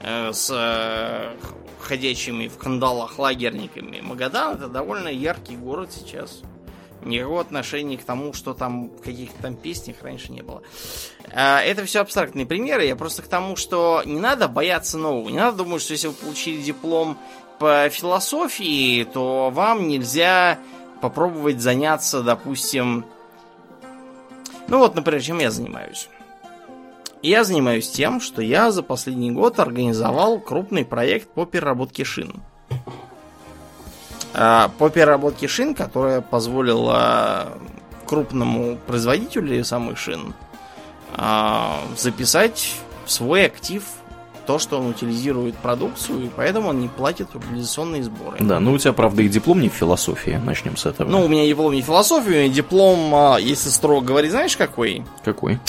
э, с э, ходячими в кандалах лагерниками. Магадан это довольно яркий город сейчас. Никакого отношения к тому, что там в каких-то там песнях раньше не было. А, Это все абстрактные примеры. Я просто к тому, что не надо бояться нового. Не надо думать, что если вы получили диплом по философии, то вам нельзя попробовать заняться, допустим... Ну вот, например, чем я занимаюсь. Я занимаюсь тем, что я за последний год организовал крупный проект по переработке шин. А, По переработке шин, которая позволила крупному производителю самых шин а, записать в свой актив то, что он утилизирует продукцию, и поэтому он не платит утилизационные сборы. Да, ну у тебя, правда, и диплом не в философии. Начнем с этого. Ну, у меня диплом не философии, у меня диплом, а, если строго говорить, знаешь какой? Какой?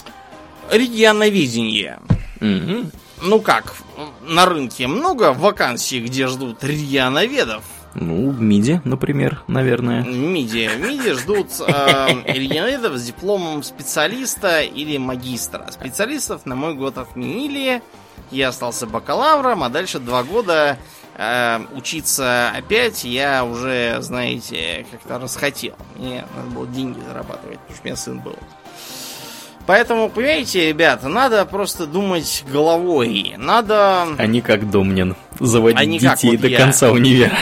Регионоведение. Мгм. Ну как, на рынке много вакансий, где ждут регионоведов. Ну, МИДи, например, наверное. МИДи. В МИДи ждут [LAUGHS] э, с дипломом специалиста или магистра. Специалистов на мой год отменили. Я остался бакалавром, а дальше два года э, учиться опять я уже, знаете, как-то расхотел. Мне надо было деньги зарабатывать, потому что у меня сын был. Поэтому, понимаете, ребята, надо просто думать головой. Надо... А не как Домнин. Заводить А не как детей вот до я. конца универа.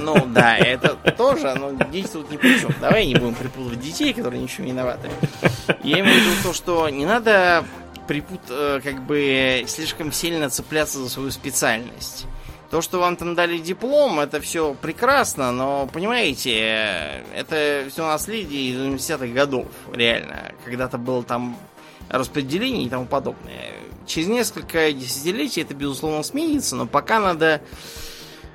Ну да, это тоже, но дети тут ни при чем. Давай не будем припутывать детей, которые ничего не виноваты. Я имею в виду то, что не надо припут, э, как бы слишком сильно цепляться за свою специальность. То, что вам там дали диплом, это все прекрасно, но, понимаете, э, это все наследие из университетских годов, реально. Когда-то было там распределение и тому подобное. Через несколько десятилетий это, безусловно, сменится, но пока надо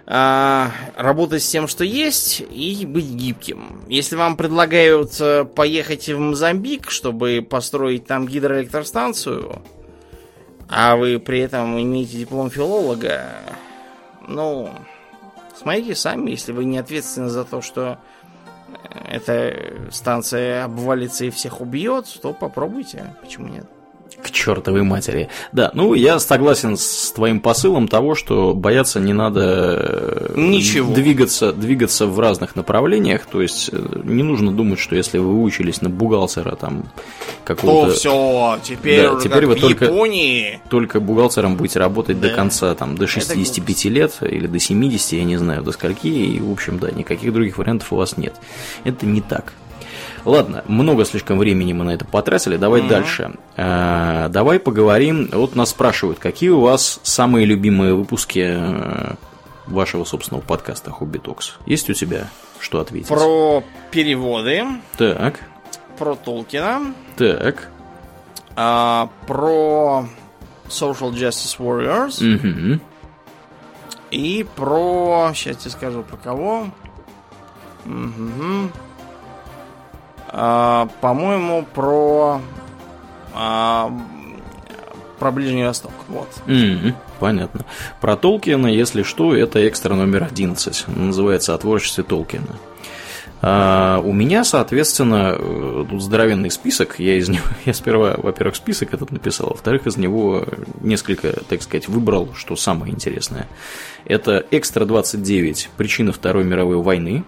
а, работать с тем, что есть, и быть гибким. Если вам предлагают э, поехать в Мозамбик, чтобы построить там гидроэлектростанцию, а вы при этом имеете диплом филолога, ну, смотрите сами, если вы не ответственны за то, что э, эта станция обвалится и всех убьет, то попробуйте. Почему нет? К чертовой матери. Да, ну я согласен с твоим посылом того, что бояться не надо э, Ничего. двигаться, двигаться в разных направлениях. То есть э, не нужно думать, что если вы выучились на бухгалтера там То какого-то все, теперь, Да, теперь вы в только- Японии. только бухгалтером будете работать до Да. конца, там, до 65 лет или до 70, я не знаю, до скольки, и, в общем, да, никаких других вариантов у вас нет. Это не так. Ладно, много слишком времени мы на это потратили, давай дальше. Э, давай поговорим, вот нас спрашивают, какие у вас самые любимые выпуски э, вашего собственного подкаста Хобби Токс? Есть у тебя что ответить? Про переводы, Так, про Толкина, так, а, про Social Justice Warriors мгм. и про... Сейчас тебе скажу про кого. Мгм. А, по-моему, про... а, про Ближний Восток. Вот. Мгм, понятно. Про Толкина, если что, это экстра номер 11. Называется «О творчестве Толкина». А, у меня, соответственно, э, тут здоровенный список. Я из него, [LAUGHS] я сперва, во-первых, список этот написал, а во-вторых, из него несколько, так сказать, выбрал, что самое интересное. Это Экстра 29. Причины Второй мировой войны.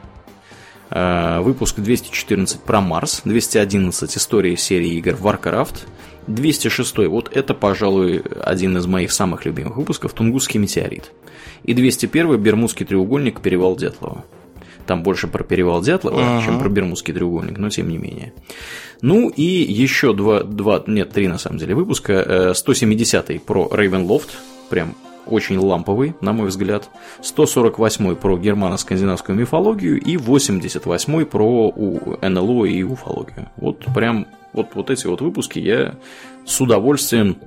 А, Выпуск 214 про Марс, 211 история серии игр Warcraft, 206 вот это, пожалуй, один из моих самых любимых выпусков Тунгусский метеорит. И 201 Бермудский треугольник Перевал Дятлова. Там больше про Перевал Дятлова, Ага. чем про Бермудский треугольник, но тем не менее. Ну и еще два, два нет, три на самом деле выпуска. Э, 170 про Рейвенлофт, прям очень ламповый, на мой взгляд. 148 про германо-скандинавскую мифологию и 88 про НЛО и уфологию. Вот прям вот, вот эти вот выпуски я с удовольствием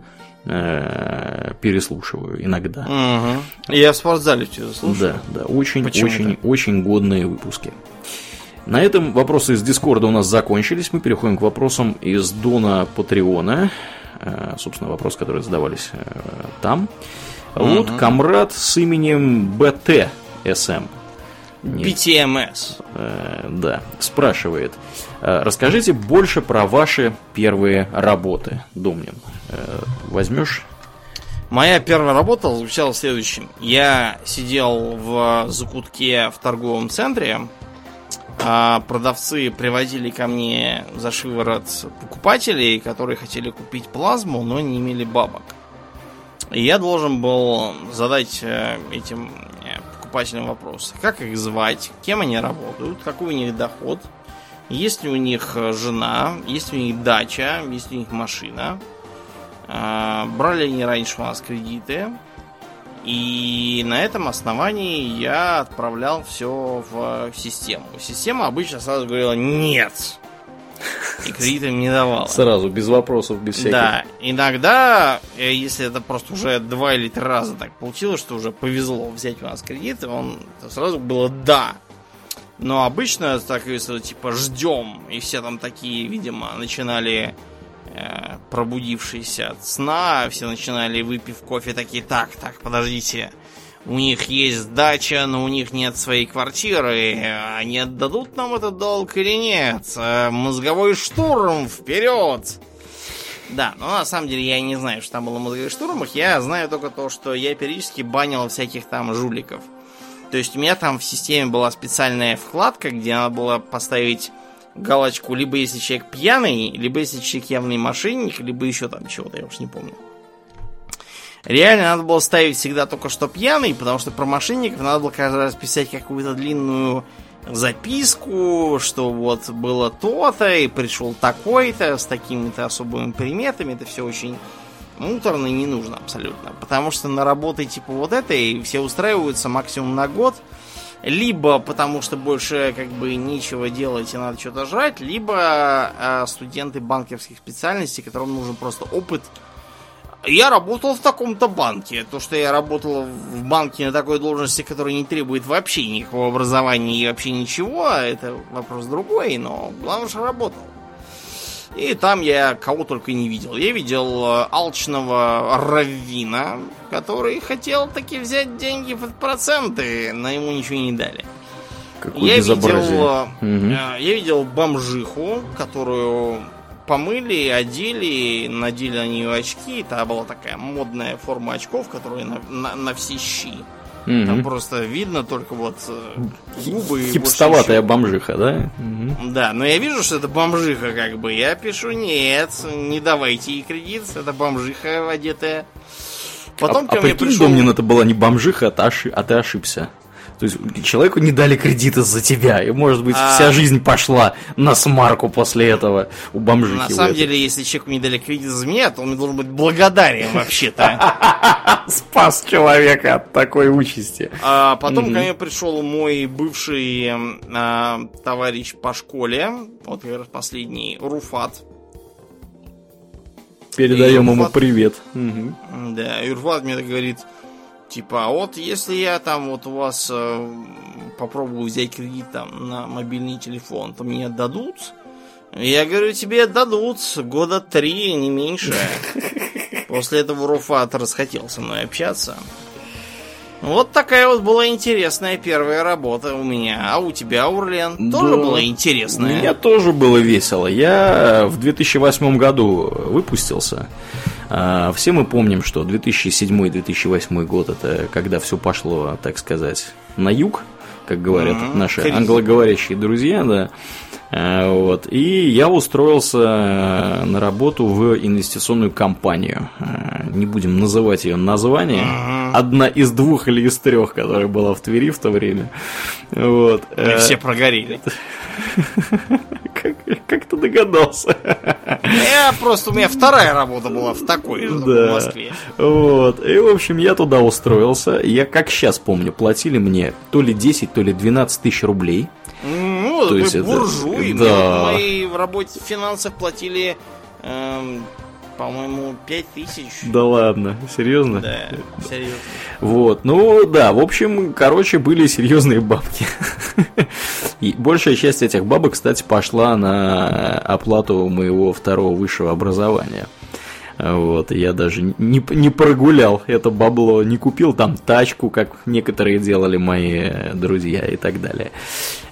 э, переслушиваю иногда. Угу. Я в спортзале все слушаю. Да, да, очень, очень, очень годные выпуски. На этом вопросы из Дискорда у нас закончились. Мы переходим к вопросам из Дона Патреона. Э, собственно, вопрос, которые задавались э, там. Вот комрад с именем БТСМ. BTMS. Э, да, спрашивает. Э, расскажите больше про ваши первые работы, Домнин. Э, возьмешь? Моя первая работа звучала в следующем. Я сидел в закутке в торговом центре, а продавцы приводили ко мне за шиворот покупателей, которые хотели купить плазму, но не имели бабок. И я должен был задать э, этим э, покупателям вопрос. Как их звать, кем они работают, какой у них доход, есть ли у них э, жена, есть ли у них дача, есть ли у них машина, брали они раньше у нас кредиты, и на этом основании я отправлял все в систему. Система обычно сразу говорила «нет». И кредитам не давала. Сразу, без вопросов, без всяких. Да, иногда, э, если это просто уже два или три раза так получилось, что уже повезло взять у нас кредит, он сразу было «да». Но обычно так, если типа ждем, и все там такие, видимо, начинали Э, пробудившиеся от сна, все начинали, выпив кофе, такие, так, так, подождите, у них есть дача, но у них нет своей квартиры, они отдадут нам этот долг или нет? Э, мозговой штурм, вперед! Да, но на самом деле я не знаю, что там было в мозговых штурмах, я знаю только то, что я периодически банил всяких там жуликов. То есть у меня там в системе была специальная вкладка, где надо было поставить галочку, либо если человек пьяный, либо если человек явный мошенник, либо еще там чего-то, я уж не помню. Реально надо было ставить всегда только что пьяный, потому что про мошенников надо было каждый раз писать какую-то длинную записку, что вот было то-то, и пришел такой-то, с такими-то особыми приметами. Это все очень муторно и не нужно абсолютно. Потому что на работы типа вот этой все устраиваются максимум на год – либо потому что больше как бы нечего делать и надо что-то жрать, либо э, студенты банковских специальностей, которым нужен просто опыт. Я работал в таком-то банке. То, что я работал в банке на такой должности, которая не требует вообще никакого образования и вообще ничего, это вопрос другой, но главное, что работал. И там я кого только не видел. Я видел э, алчного раввина, который хотел таки взять деньги под проценты, но ему ничего не дали. Какое я видел, угу. я видел бомжиху, которую помыли, одели, надели на нее очки. Это была такая модная форма очков, которые на, на, на все щи. Угу. Там просто видно только вот э, губы и Хипстоватая бомжиха, да? Угу. Да, но я вижу, что это бомжиха как бы. Я пишу, нет, не давайте ей кредит, это бомжиха одетая. Потом а, ко а мне пришел... Домнин, это была не бомжиха, а ты, ошиб... а ты ошибся. То есть человеку не дали кредита за тебя, и может быть а... вся жизнь пошла на смарку после этого у бомжихи. На самом деле, если человеку не дали кредит за меня, то он должен быть благодарен вообще-то. [LAUGHS] Спас человека от такой участи. А потом ко мне пришел мой бывший а, товарищ по школе, вот как раз последний, Руфат. Передаем ему привет. Да, и Руфат мне говорит, Типа, а вот если я там вот у вас э, попробую взять кредит там на мобильный телефон, то мне дадут? Я говорю, тебе дадут года три, не меньше. [LAUGHS] После этого Руфат расхотел со мной общаться. Вот такая вот была интересная первая работа у меня. А у тебя, Урлен, тоже да, была интересная? У меня тоже было весело. Я в 2008 году выпустился. А, все мы помним, что 2007-2008 год это когда все пошло, так сказать, на юг, как говорят mm-hmm. наши англоговорящие друзья, да. А, вот. И я устроился э, на работу в инвестиционную компанию. А, не будем называть ее название. Одна из двух или из трех, которая была в Твери в то время. Вот. Э, все прогорели. [LAUGHS] Как, как ты догадался? Я просто, у меня вторая работа была в такой же, в Москве. Вот. И, в общем, я туда устроился. Я, как сейчас помню, платили мне то ли 10, то ли 12 тысяч рублей. То есть буржуй. Это... Да. Мы в работе в финансах платили эм, по-моему, 5000. Да ладно, серьезно? Да, серьезно. Вот, ну да, в общем, короче, были серьезные бабки. И большая часть этих бабок, кстати, пошла на оплату моего второго высшего образования. Вот, я даже не, не прогулял это бабло, не купил там тачку, как некоторые делали мои друзья и так далее.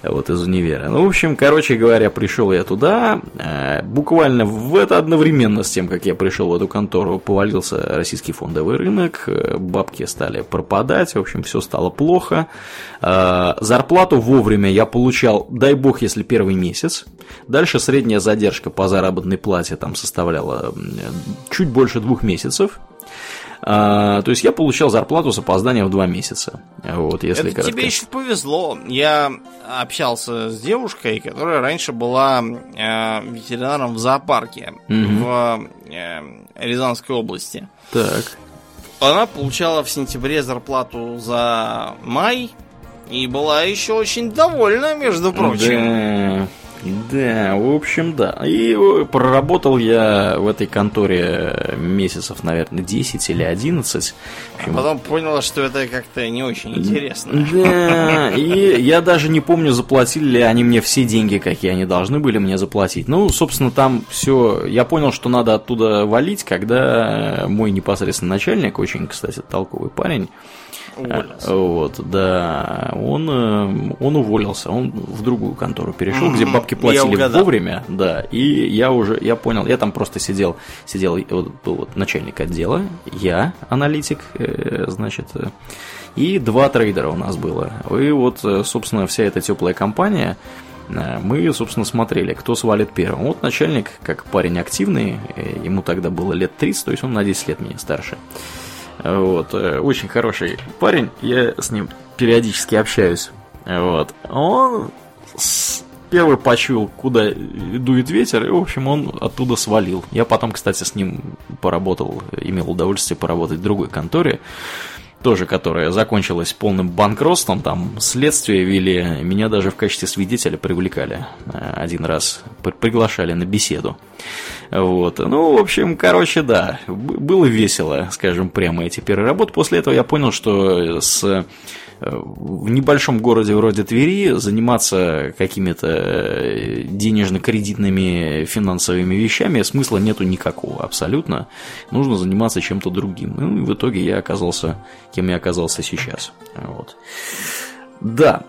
Вот из универа. Ну, в общем, короче говоря, пришел я туда. Э, буквально в это одновременно с тем, как я пришел в эту контору, повалился российский фондовый рынок, э, бабки стали пропадать, в общем, все стало плохо. Э, зарплату вовремя я получал, дай бог, если первый месяц. Дальше средняя задержка по заработной плате там составляла чуть больше двух месяцев. А, то есть я получал зарплату с опозданием в два месяца. Вот, если Это тебе еще повезло. Я общался с девушкой, которая раньше была э, ветеринаром в зоопарке угу. в э, Рязанской области. Так. Она получала в сентябре зарплату за май и была еще очень довольна, между прочим. Да. Да, в общем, да. И проработал я в этой конторе месяцев, наверное, 10 или 11. А потом понял, что это как-то не очень интересно. Да, и я даже не помню, заплатили ли они мне все деньги, какие они должны были мне заплатить. Ну, собственно, там все. Я понял, что надо оттуда валить, когда мой непосредственно начальник, очень, кстати, толковый парень, Уволился. Вот, да. Он, э, он уволился, он в другую контору перешел, где бабки платили вовремя, да. И я уже, я понял, я там просто сидел, сидел, вот, был вот начальник отдела, я, аналитик, э, значит, э, и два трейдера у нас было. И вот, собственно, вся эта теплая компания, мы, собственно, смотрели, кто свалит первым. Вот начальник, как парень активный, ему тогда было лет 30, то есть он на 10 лет меня старше. Вот, э, очень хороший парень, я с ним периодически общаюсь. Вот, он первый почуял, куда дует ветер, и, в общем, он оттуда свалил. Я потом, кстати, с ним поработал, имел удовольствие поработать в другой конторе тоже которая закончилась полным банкротством, там следствие вели, меня даже в качестве свидетеля привлекали э, один раз, приглашали на беседу. Вот. Ну, в общем, короче, да, было весело, скажем прямо, эти первые работы. После этого я понял, что с в небольшом городе вроде Твери заниматься какими-то э, денежно-кредитными финансовыми вещами смысла нету никакого абсолютно. Нужно заниматься чем-то другим. Ну и в итоге я оказался, кем я оказался сейчас. Вот. Да,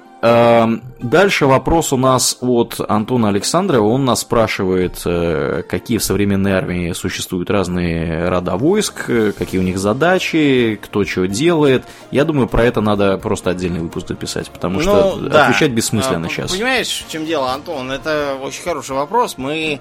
дальше вопрос у нас от Антона Александрова. Он нас спрашивает, э, какие в современной армии существуют разные рода войск, э, какие у них задачи, кто что делает. Я думаю, про это надо просто отдельный выпуск записать, потому что ну, да. отвечать бессмысленно а, сейчас. Понимаешь, в чем дело, Антон? Это очень хороший вопрос. Мы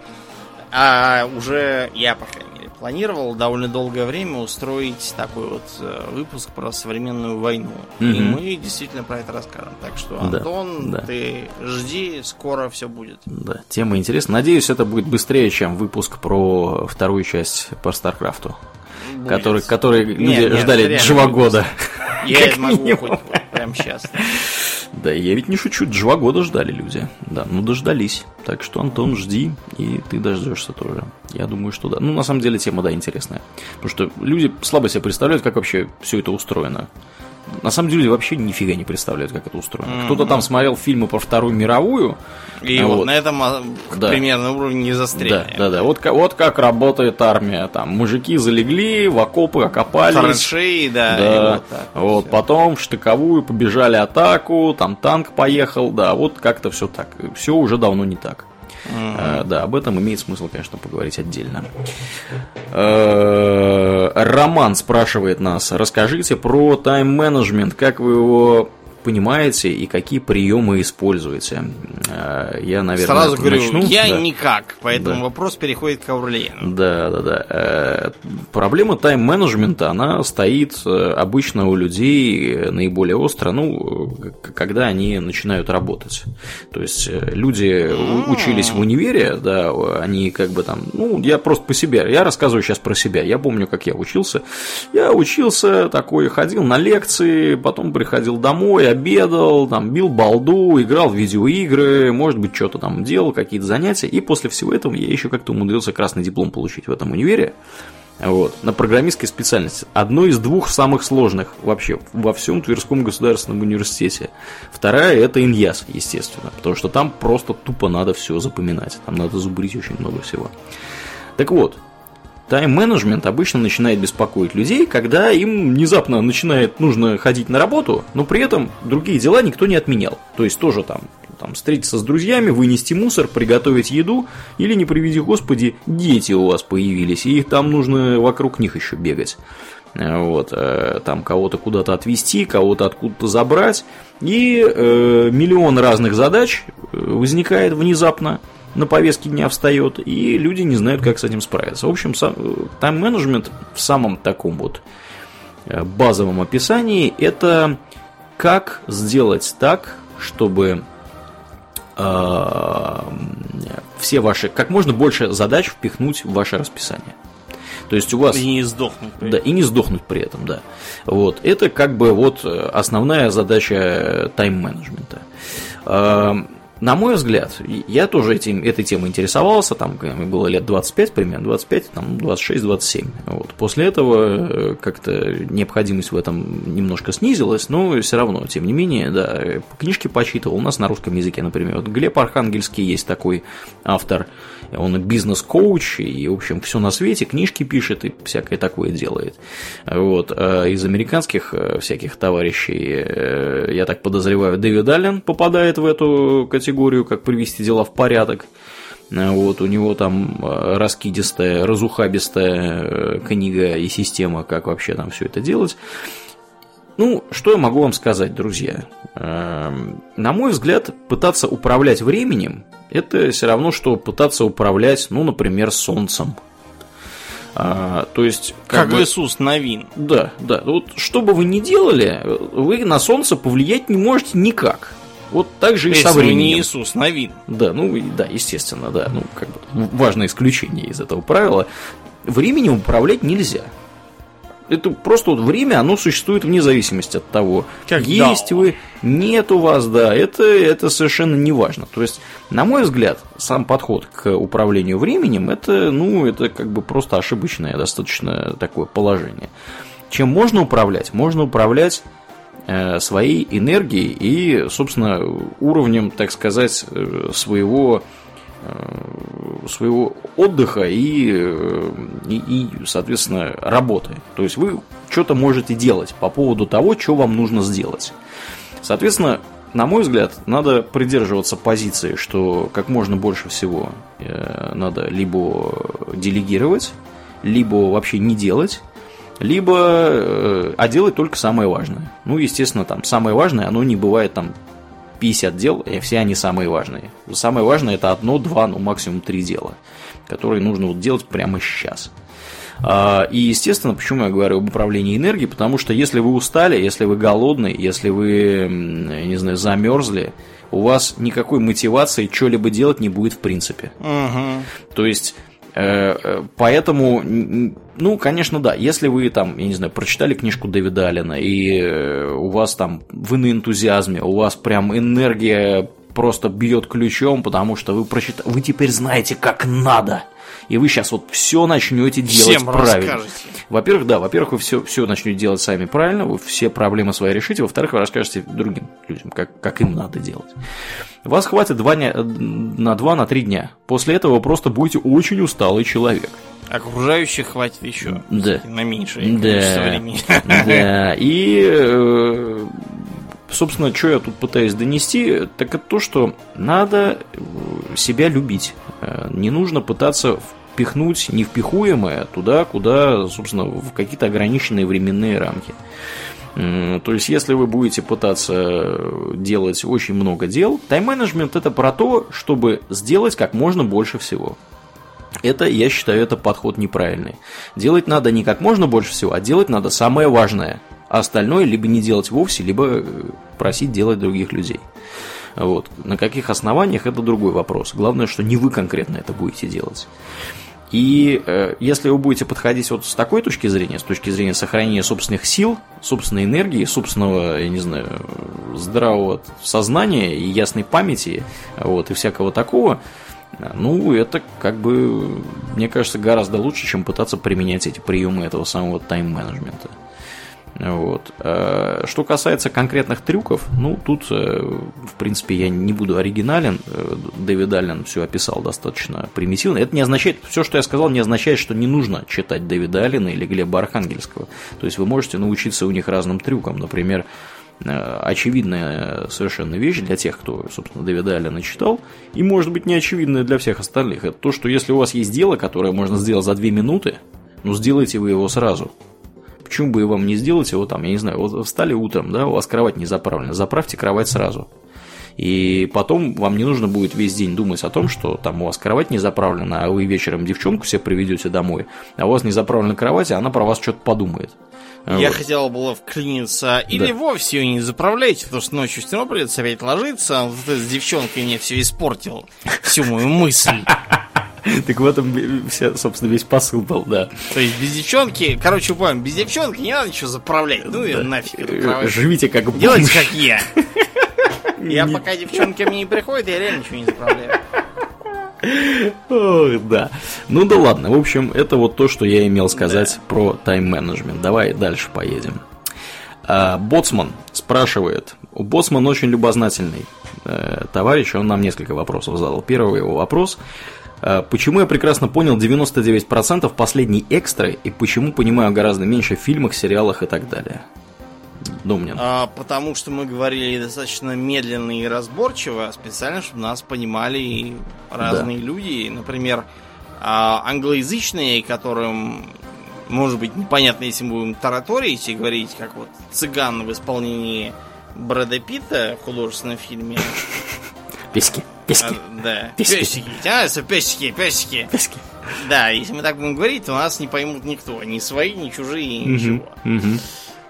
а, уже, я, по крайней планировал довольно долгое время устроить такой вот э, выпуск про современную войну. Угу. И мы действительно про это расскажем. Так что, Антон, да, да. ты жди, скоро все будет. Да, тема интересна. Надеюсь, это будет быстрее, чем выпуск про вторую часть по Старкрафту. Который, который нет, люди нет, ждали два года. Я [LAUGHS] могу хоть прямо сейчас. Да, я ведь не шучу, два года ждали люди. Да, ну дождались. Так что, Антон, жди, и ты дождешься тоже. Я думаю, что да. Ну, на самом деле, тема, да, интересная. Потому что люди слабо себе представляют, как вообще все это устроено. На самом деле вообще нифига не представляют, как это устроено. Mm-hmm. Кто-то там смотрел фильмы про Вторую мировую. И вот, вот на этом а, да. примерно уровне не застряли. Да, да, да. Вот, вот как работает армия. Там мужики залегли, в окопы окопались. Траншеи, да. да. вот так, вот потом в штыковую побежали атаку, там танк поехал, да, вот как-то все так. Все уже давно не так. Mm-hmm. Да, об этом имеет смысл, конечно, поговорить отдельно. Э, Роман спрашивает нас, расскажите про тайм-менеджмент, как вы его понимаете и какие приемы используете. Э, я, наверное, Сразу говорю, начну. я да. никак, поэтому Да. вопрос переходит к Аурлиену. Да, да, да. Э, Проблема тайм-менеджмента, она стоит э, обычно у людей наиболее остро, ну, когда они начинают работать. То есть люди у- учились в универе, да, они как бы там, ну, я просто по себе, я рассказываю сейчас про себя. Я помню, как я учился. Я учился такой, ходил на лекции, потом приходил домой, обедал, там, бил балду, играл в видеоигры, может быть, что-то там делал, какие-то занятия. И после всего этого я еще как-то умудрился красный диплом получить в этом универе. Вот, на программистской специальности. Одно из двух самых сложных вообще во всем Тверском государственном университете. Вторая это Иньяс, естественно, потому что там просто тупо надо все запоминать. Там надо зубрить очень много всего. Так вот, тайм-менеджмент обычно начинает беспокоить людей, когда им внезапно начинает нужно ходить на работу, но при этом другие дела никто не отменял. То есть тоже там, там встретиться с друзьями, вынести мусор, приготовить еду, или, не приведи господи, дети у вас появились, и их там нужно вокруг них еще бегать. Э, Вот, э, там кого-то куда-то отвезти, кого-то откуда-то забрать. И э, миллион разных задач э, возникает внезапно на повестке дня встает, и люди не знают, как с этим справиться. В общем, э, тайм-менеджмент в самом таком вот э, базовом описании это как сделать так, чтобы э, все ваши, как можно больше задач впихнуть в ваше расписание. То есть у вас... И не сдохнуть. Да, и не сдохнуть при этом, да. Вот. Это как бы вот э, основная задача тайм-менеджмента. Э, На мой взгляд, я тоже этим, этой темой интересовался, там когда мне было лет 25 примерно, 25, там 26-27. Вот. После этого э, как-то необходимость в этом немножко снизилась, но все равно, тем не менее, да, э, книжки почитывал, у нас на русском языке, например, вот Глеб Архангельский есть такой автор, он бизнес-коуч, и, в общем, все на свете, книжки пишет и всякое такое делает. Вот. А из американских э, всяких товарищей, э, я так подозреваю, Дэвид Аллен попадает в эту категорию, как привести дела в порядок. Э, Вот, у него там э, раскидистая, разухабистая э, книга и система, как вообще там все это делать. Ну, что я могу вам сказать, друзья? Эм, На мой взгляд, пытаться управлять временем это все равно, что пытаться управлять, ну, например, солнцем. А, то есть, Как бы- Иисус Новин. да, да. Вот что бы вы ни делали, вы на солнце повлиять не можете никак. Вот так же и Если со вы не временем. Иисус Новин. Да, ну да, естественно, да. Ну, как бы важное исключение из этого правила. Временем управлять нельзя. Это просто вот время, оно существует вне зависимости от того, Как есть дао. вы, нет у вас, да, это, это совершенно не важно. То есть, на мой взгляд, сам подход к управлению временем, это, ну, это как бы просто ошибочное достаточно такое положение. Чем можно управлять? Можно управлять своей энергией и, собственно, уровнем, так сказать, э, своего э, своего отдыха и, э, и, и, соответственно, работы. То есть вы что-то можете делать по поводу того, что вам нужно сделать. Соответственно, на мой взгляд, надо придерживаться позиции, что как можно больше всего э, надо либо делегировать, либо вообще не делать, либо э, а делать только самое важное. Ну, естественно, там самое важное, оно не бывает там 50 дел, и все они самые важные. Самое важное это одно, два, ну максимум три дела, которые нужно вот делать прямо сейчас. А, И, естественно, почему я говорю об управлении энергией, потому что если вы устали, если вы голодны, если вы, не знаю, замерзли, у вас никакой мотивации что-либо делать не будет в принципе. Мгм. То есть, поэтому, н- ну, конечно, да, если вы там, я не знаю, прочитали книжку Дэвида Аллена, и э, у вас там, вы на энтузиазме, у вас прям энергия просто бьет ключом, потому что вы прочитали, вы теперь знаете, как надо. И вы сейчас вот все начнете делать Всем правильно. расскажете. Во-первых, да, во-первых, вы все, все начнете делать сами правильно, вы все проблемы свои решите, во-вторых, вы расскажете другим людям, как, как им надо делать. Вас хватит два дня, на два, на три дня. После этого вы просто будете очень усталый человек. Окружающих хватит еще. Да. На меньшее количество Да. времени. Да, и, э, собственно, что я тут пытаюсь донести, так это то, что надо э, себя любить. Э, Не нужно пытаться впихнуть невпихуемое туда, куда, собственно, в какие-то ограниченные временные рамки. То есть, если вы будете пытаться делать очень много дел, тайм-менеджмент это про то, чтобы сделать как можно больше всего. Это, я считаю, это подход неправильный. Делать надо не как можно больше всего, а делать надо самое важное. А остальное либо не делать вовсе, либо э, просить делать других людей. Вот. На каких основаниях это другой вопрос. Главное, что не вы конкретно это будете делать. И э, если вы будете подходить вот с такой точки зрения, с точки зрения сохранения собственных сил, собственной энергии, собственного, я не знаю, здравого сознания и ясной памяти, вот, и всякого такого, ну, это как бы, мне кажется, гораздо лучше, чем пытаться применять эти приемы этого самого тайм-менеджмента. Вот. Э, что касается конкретных трюков, ну, тут, э, в принципе, я не буду оригинален. Э, Дэвид Аллен все описал достаточно примитивно. Это не означает, все, что я сказал, не означает, что не нужно читать Дэвида Аллена или Глеба Архангельского. То есть вы можете научиться у них разным трюкам. Например, очевидная совершенно вещь для тех, кто, собственно, Дэвида Аллена читал, и может быть не очевидная для всех остальных. Это то, что если у вас есть дело, которое можно сделать за две минуты, ну, сделайте вы его сразу – почему бы и вам не сделать его там, я не знаю, вот встали утром, да, у вас кровать не заправлена, заправьте кровать сразу. И потом вам не нужно будет весь день думать о том, что там у вас кровать не заправлена, а вы вечером девчонку себе приведете домой, а у вас не заправлена кровать, а она про вас что-то подумает. Я вот. хотел было вклиниться, или да. вовсе ее не заправляйте, потому что ночью все равно придется опять ложиться, вот с девчонкой мне все испортил, всю мою мысль. [LAUGHS] [LAUGHS] Так в этом, вся, собственно, весь посыл был, да. То есть без девчонки, короче, понял, без девчонки не надо ничего заправлять. Ну и нафиг эту Живите как бомж. Делайте как я. [LAUGHS] Я пока девчонки мне не приходят, я реально ничего не заправляю. Ох, да. Ну да ладно. В общем, это вот то, что я имел сказать да. про тайм-менеджмент. Давай дальше поедем. А, Боцман спрашивает. Боцман очень любознательный э, товарищ, он нам несколько вопросов задал. Первый его вопрос. Э, почему я прекрасно понял 99% последней экстры и почему понимаю гораздо меньше в фильмах, сериалах и так далее? Думнин. А, потому что мы говорили достаточно медленно и разборчиво, специально, чтобы нас понимали разные да. люди. Например, а, англоязычные, которым, может быть, непонятно, если мы будем тараторить и говорить, как вот цыган в исполнении Брэда Питта в художественном фильме. Пески. Пески. А, да. Пески. Песики. Тянутся песики, песики. Пески. Да, если мы так будем говорить, то нас не поймут никто. Ни свои, ни чужие, ничего. Угу.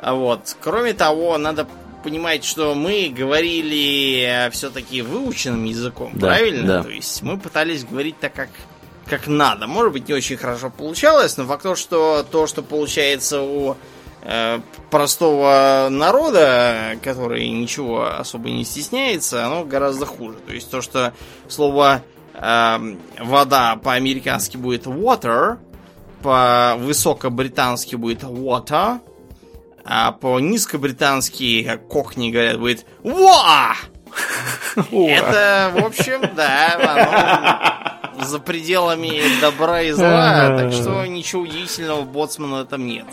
А вот. Кроме того, надо понимать, что мы говорили все-таки выученным языком, да, правильно? Да. То есть мы пытались говорить так, как как надо. Может быть, не очень хорошо получалось, но факт то, что то, что получается у простого народа, который ничего особо не стесняется, оно гораздо хуже. То есть то, что слово э, вода по-американски будет water, по высокобритански будет water, а по низкобритански, как кохни говорят, будет wa. Это, в общем, да, оно [LAUGHS] за пределами добра и зла, так что ничего удивительного в Боцману этом нет.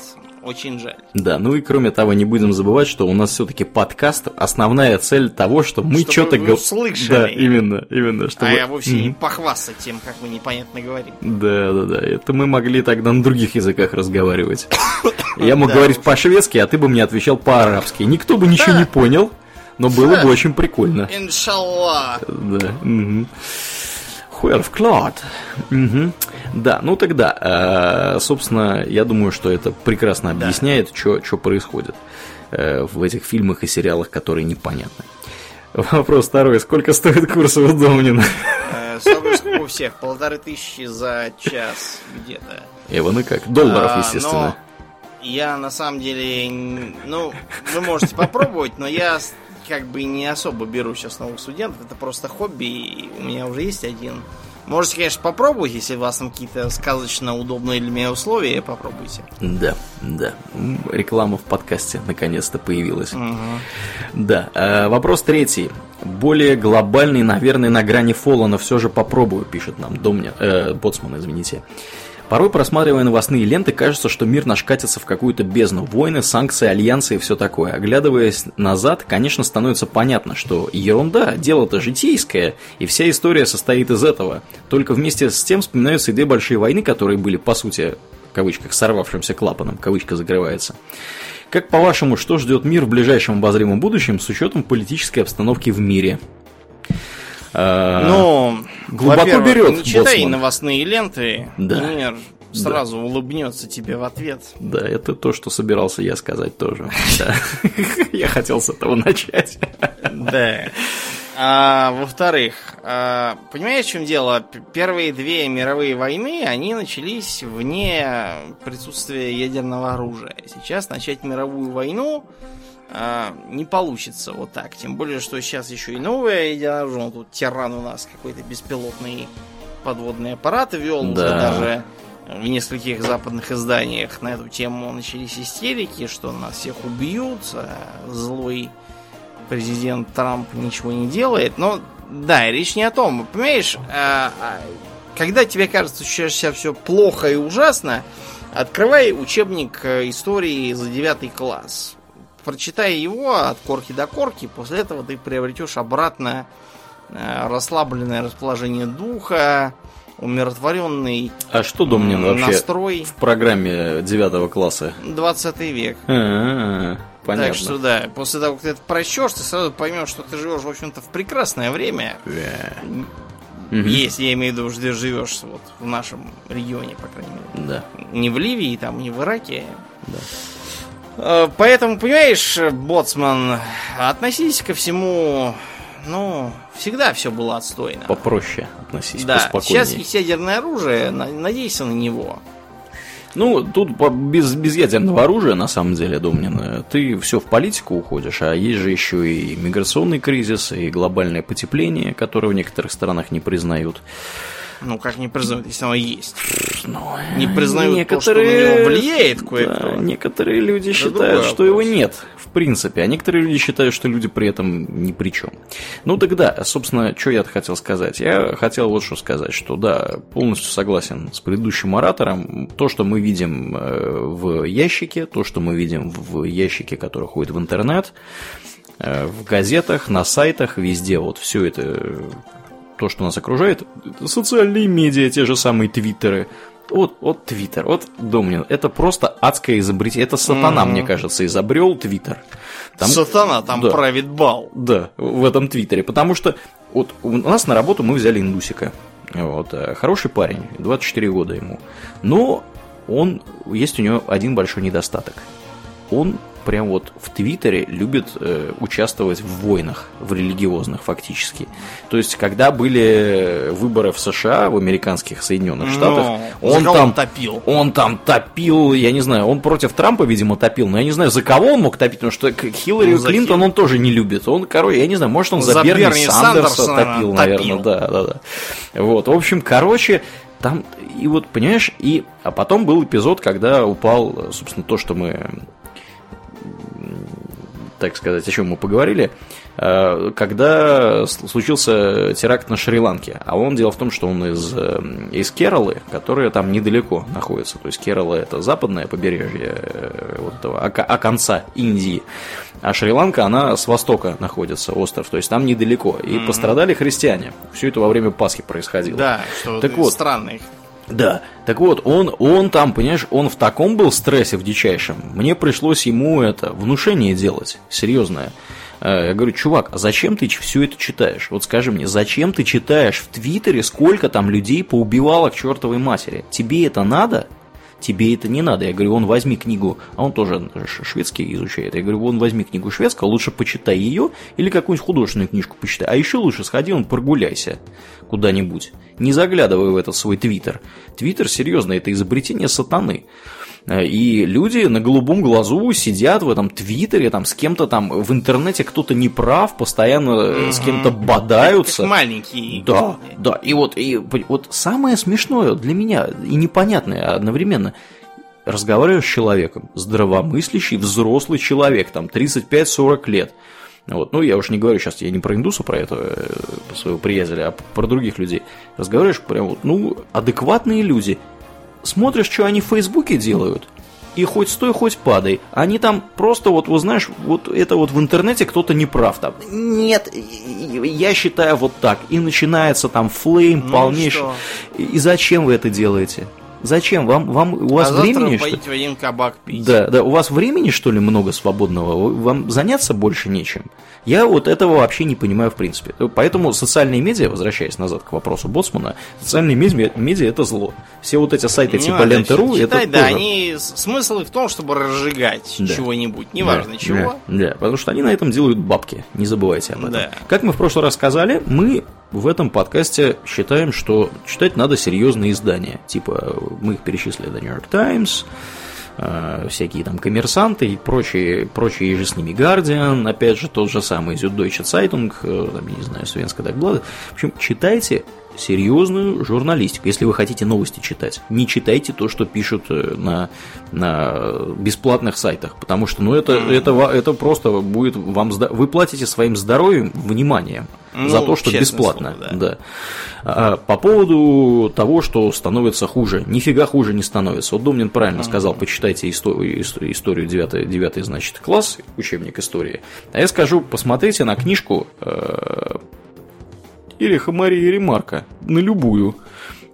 Очень жаль. Да, ну и кроме того, не будем забывать, что у нас все-таки подкаст, основная цель того, что мы что-то говорим. услышали. Да, именно, именно. Чтобы... А я вовсе mm-hmm. не похвастать тем, как мы непонятно говорим. Да, да, да. Это мы могли тогда на других языках разговаривать. [COUGHS] Я мог говорить по-шведски, а ты бы мне отвечал по-арабски. Никто бы ничего не понял, но было бы очень прикольно. Иншаллах. Да. Självklart. Угу. Да, ну тогда, э, собственно, я думаю, что это прекрасно объясняет, да. что происходит э, в этих фильмах и сериалах, которые непонятны. Вопрос второй. Сколько стоит курс у Домнина? Сколько у всех? Полторы тысячи за час где-то. Иван и как? Долларов, естественно. Я на самом деле, ну, вы можете попробовать, но я как бы не особо беру сейчас новых студентов, это просто хобби, и у меня уже есть один. Можете, конечно, попробовать, если у вас там какие-то сказочно удобные для меня условия, попробуйте. Да, да. Реклама в подкасте наконец-то появилась. Угу. Да. Э, вопрос третий. Более глобальный, наверное, на грани фола, но все же попробую, пишет нам Домня, э, Боцман, извините. Порой, просматривая новостные ленты, кажется, что мир наш катится в какую-то бездну. Войны, санкции, альянсы и все такое. Оглядываясь назад, конечно, становится понятно, что ерунда, дело-то житейское, и вся история состоит из этого. Только вместе с тем вспоминаются и две большие войны, которые были, по сути, в кавычках, сорвавшимся клапаном, кавычка закрывается Как по-вашему, что ждет мир в ближайшем обозримом будущем с учетом политической обстановки в мире? А, ну, глубоко берет. Не читай боцман. новостные ленты, Да. мир сразу улыбнется тебе в ответ. Да, это то, что собирался я сказать тоже. Да. [LAUGHS] Я хотел с этого начать. Да. А, во-вторых, а, понимаешь, в чем дело? Первые две мировые войны, они начались вне присутствия ядерного оружия. Сейчас начать мировую войну а, не получится вот так. Тем более, что сейчас еще и оружие. Ну, Тут тиран у нас какой-то беспилотный подводный аппарат вел. Уже Да. даже в нескольких западных изданиях на эту тему начались истерики, что нас всех убьют, а злой президент Трамп ничего не делает. Но да, речь не о том. Понимаешь, а, а, когда тебе кажется, что сейчас все плохо и ужасно, открывай учебник э, истории за девятый класс. Прочитай его от корки до корки, после этого ты приобретешь обратно э, расслабленное расположение духа, умиротворенный А что Домнин вообще настрой. в программе 9 класса? 20 век. А, Понятно. Так что да, после того, как ты это прочтешь, ты сразу поймешь, что ты живешь, в общем-то, в прекрасное время. Мгм. Если я имею в виду, ты живешь вот в нашем регионе, по крайней мере. Да. Не в Ливии, там, не в Ираке. Э, Поэтому, понимаешь, Боцман, относись ко всему, ну, всегда все было отстойно. Попроще относись, Да, поспокойнее. сейчас есть ядерное оружие, на- надейся на него. Ну, тут без, без ядерного оружия, на самом деле, Домнин, ты все в политику уходишь, а есть же еще и миграционный кризис, и глобальное потепление, которое в некоторых странах не признают. Ну, как не признают, если оно есть. Ну, Не признают некоторые, то, что на него влияет да, кое-кто. некоторые люди Это считают, что его нет, в принципе, а некоторые люди считают, что люди при этом ни при чем. Ну тогда, собственно, что я хотел сказать? Я хотел вот что сказать, что да, полностью согласен с предыдущим оратором. То, что мы видим э, в ящике, то, что мы видим в ящике, который ходит в интернет, э, в газетах, на сайтах, везде, вот все это то, что нас окружает, социальные медиа, те же самые твиттеры. Вот, вот твиттер, вот Домнин, это просто адское изобретение. Это сатана, мне кажется, изобрел твиттер. Там- Сатана там Да. правит бал. да, в этом твиттере. Потому что вот у нас на работу мы взяли индусика. Вот, э, хороший парень, 24 года ему. Но он, есть у него один большой недостаток. Он прям вот в Твиттере любит э, участвовать в войнах, в религиозных фактически. То есть, когда были выборы в США, в американских Соединенных Штатах, Ну, он за кого там он топил. он там топил, я не знаю, он против Трампа, видимо, топил, но я не знаю, за кого он мог топить, потому что Хиллари Ну, за Клинтон он тоже не любит. Он, короче, я не знаю, может, он за, За Берни, Берни Сандерса, Сандерса, топил, наверное, топил. да, да, да. Вот, в общем, короче, там, и вот, понимаешь, и, а потом был эпизод, когда упал, собственно, то, что мы так сказать, о чем мы поговорили, э, когда случился теракт на Шри-Ланке. А он, дело в том, что он из, э, из Кералы, которая там недалеко находится. То есть Керала это западное побережье э, вот этого, ока- оконца Индии. А Шри-Ланка, она с востока находится, остров. То есть там недалеко. И пострадали христиане. Все это во время Пасхи происходило. Да, что Так вот. странный. Да, так вот, он, он там, понимаешь, он в таком был стрессе в дичайшем. Мне пришлось ему это внушение делать, серьезное. Э, Я говорю, чувак, а зачем ты все это читаешь? Вот скажи мне, зачем ты читаешь в Твиттере, сколько там людей поубивало к чертовой матери? Тебе это надо? Тебе это не надо. Я говорю, вон возьми книгу, а он тоже шведский изучает. Я говорю, вон возьми книгу шведского, лучше почитай ее или какую-нибудь художественную книжку почитай. А еще лучше сходи, он прогуляйся куда-нибудь. Не заглядывай в этот свой твиттер. Твиттер, серьезно, это изобретение сатаны. Э, И люди на голубом глазу сидят в этом твиттере, там с кем-то там в интернете кто-то не прав, постоянно э, с кем-то бодаются. Как маленький. Да, да. И вот, и вот самое смешное для меня и непонятное одновременно. Разговариваю с человеком, здравомыслящий, взрослый человек, там 35-40 лет. Вот. Ну, я уж не говорю сейчас, я не про индуса, про этого э, своего приятеля, а про других людей. Разговариваешь прям вот, ну, адекватные люди. Смотришь, что они в Фейсбуке делают, и хоть стой, хоть падай. Они там просто вот, вы знаешь, вот это вот в интернете кто-то не прав там. Нет, я считаю вот так. И начинается там флейм Ну полнейший. И и зачем вы это делаете? Зачем? Вам, вам у вас а времени? Завтра что... один кабак пить. Да, да, у вас времени, что ли, много свободного? Вам заняться больше нечем? Я вот этого вообще не понимаю в принципе. Поэтому социальные медиа, возвращаясь назад к вопросу Боцмана, социальные медиа, медиа это зло. Все вот эти сайты не типа Ленты.ру, это да, тоже... они смысл в том, чтобы разжигать да. чего-нибудь, неважно да, чего. Да, да, потому что они на этом делают бабки, не забывайте об этом. Да. Как мы в прошлый раз сказали, мы в этом подкасте считаем, что читать надо серьезные издания. Типа, мы их перечислили, The New York Times, Э, всякие там коммерсанты и прочие, прочие же с ними Guardian, опять же тот же самый Süddeutsche Zeitung, э, там, я не знаю, Свенская Дагблада. В общем, читайте серьезную журналистику, если вы хотите новости читать. Не читайте то, что пишут э, на, на бесплатных сайтах, потому что ну, это, это, это просто будет вам... Вы платите своим здоровьем вниманием ну, за то, что бесплатно. Слово, да. Да. А, по поводу того, что становится хуже. Нифига хуже не становится. Вот Домнин правильно сказал, почитайте историю, историю 9, 9 значит, класс, учебник истории. А я скажу, посмотрите на книжку э, Ириха Марии Ремарка, на любую.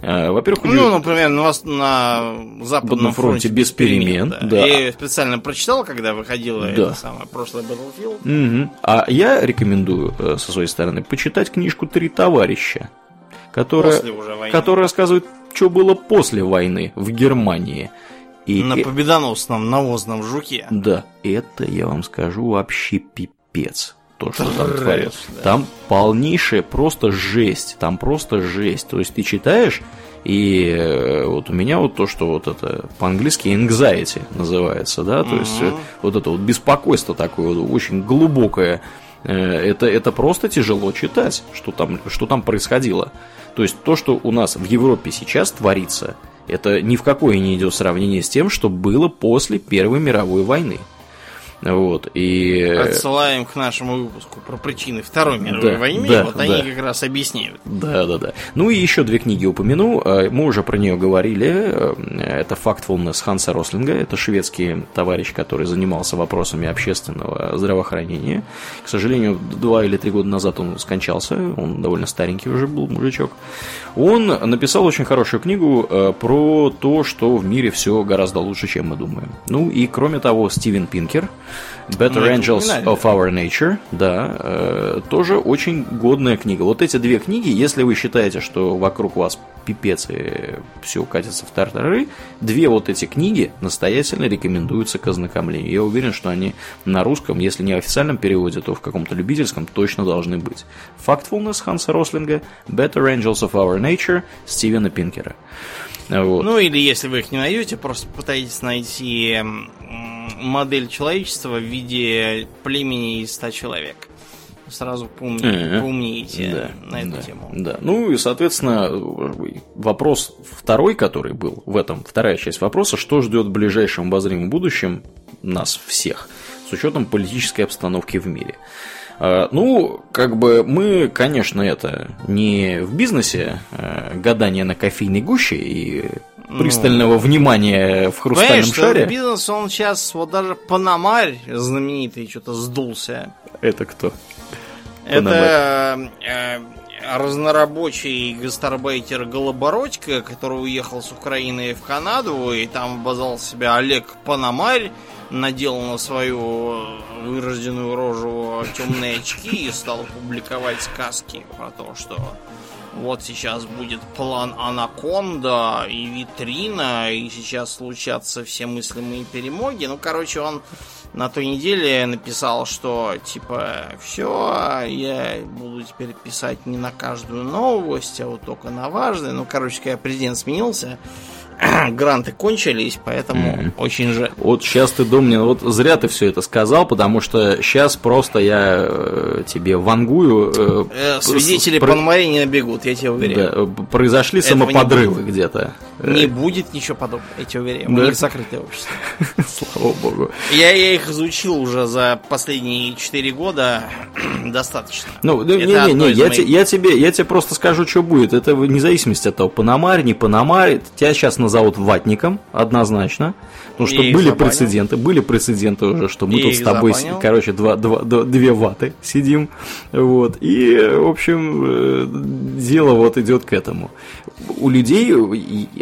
Э, во-первых, ну, нее... например, на, на Западном фронте, фронте без перемен. перемен да. Я специально прочитал, когда выходила да. это самое прошлое Battlefield. Угу. А я рекомендую э, со своей стороны почитать книжку Три товарища, которая, которая рассказывает, что было после войны в Германии. И на победоносном навозном жуке. Да, это я вам скажу вообще пипец то, что там творится. Да. Там полнейшая просто жесть. Там просто жесть. То есть ты читаешь, и э, вот у меня вот то, что вот это по-английски anxiety называется, да, то есть э, вот это вот беспокойство такое вот, очень глубокое. Э, это, это просто тяжело читать, что там, что там происходило. То есть то, что у нас в Европе сейчас творится, это ни в какое не идет сравнение с тем, что было после Первой мировой войны. Вот, и... Отсылаем к нашему выпуску про причины Второй мировой да, войны, да, вот да. они как раз объясняют. Да, да, да. Ну и еще две книги упомяну. А, мы уже про нее говорили. Это Factfulness Ханса Рослинга. Это шведский товарищ, который занимался вопросами общественного здравоохранения. К сожалению, два или три года назад он скончался. Он довольно старенький уже был мужичок. Он написал очень хорошую книгу а, про то, что в мире все гораздо лучше, чем мы думаем. Ну и кроме того, Стивен Пинкер – Better Angels of Our Nature, да, э, тоже очень годная книга. Вот эти две книги, если вы считаете, что вокруг вас пипец и все катится в тартары, две вот эти книги настоятельно рекомендуются к ознакомлению. Я уверен, что они на русском, если не в официальном переводе, то в каком-то любительском точно должны быть. Factfulness Ханса Рослинга, Better Angels of Our Nature Стивена Пинкера. Вот. Ну или если вы их не найдете, просто пытайтесь найти модель человечества в виде племени из 100 человек. Сразу поумни, mm-hmm. поумнеете да, на эту да, тему. Да. Ну и, соответственно, вопрос второй, который был в этом, вторая часть вопроса, что ждет в ближайшем обозримом будущем нас всех, с учетом политической обстановки в мире. Ну, как бы мы, конечно, это не в бизнесе а, гадание на кофейной гуще и ну, пристального ну, внимания в хрустальном шаре. Что бизнес, он сейчас, вот даже Панамарь знаменитый, что-то сдулся. Это кто? Это э, разнорабочий гастарбайтер Голобородько, который уехал с Украины в Канаду, и там обозвал себя Олег Панамарь, надел на свою вырожденную рожу темные очки и стал публиковать сказки про то, что вот сейчас будет план Анаконда и витрина, и сейчас случатся все мыслимые перемоги. Ну, короче, он на той неделе написал, что типа все, я буду теперь писать не на каждую новость, а вот только на важные. Ну, короче, когда президент сменился, [CLEARS THROAT] гранты кончились, поэтому mm-hmm. очень жаль. Вот сейчас ты, Домнин, вот зря ты все это сказал, потому что сейчас просто я э, тебе вангую. Э, э, свидетели про... Не набегут, я тебе уверяю. Да, произошли Этого самоподрывы где-то. Не э. будет ничего подобного, я тебе уверяю. Мы да? не закрытое общество. [LAUGHS] Слава богу. Я, я их изучил уже за последние 4 года [CLEARS THROAT] достаточно. Ну, не, не, не, я, моих... я, тебе, я тебе просто скажу, что будет. Это вне зависимости от того, Панамарь, не Панамарь. Тебя сейчас назовут ватником, однозначно. Потому что были запанил. прецеденты, были прецеденты уже, что мы и тут с тобой, запанил. короче, два, два, два, две ваты сидим. Вот. И, в общем, э, дело вот идет к этому. У людей,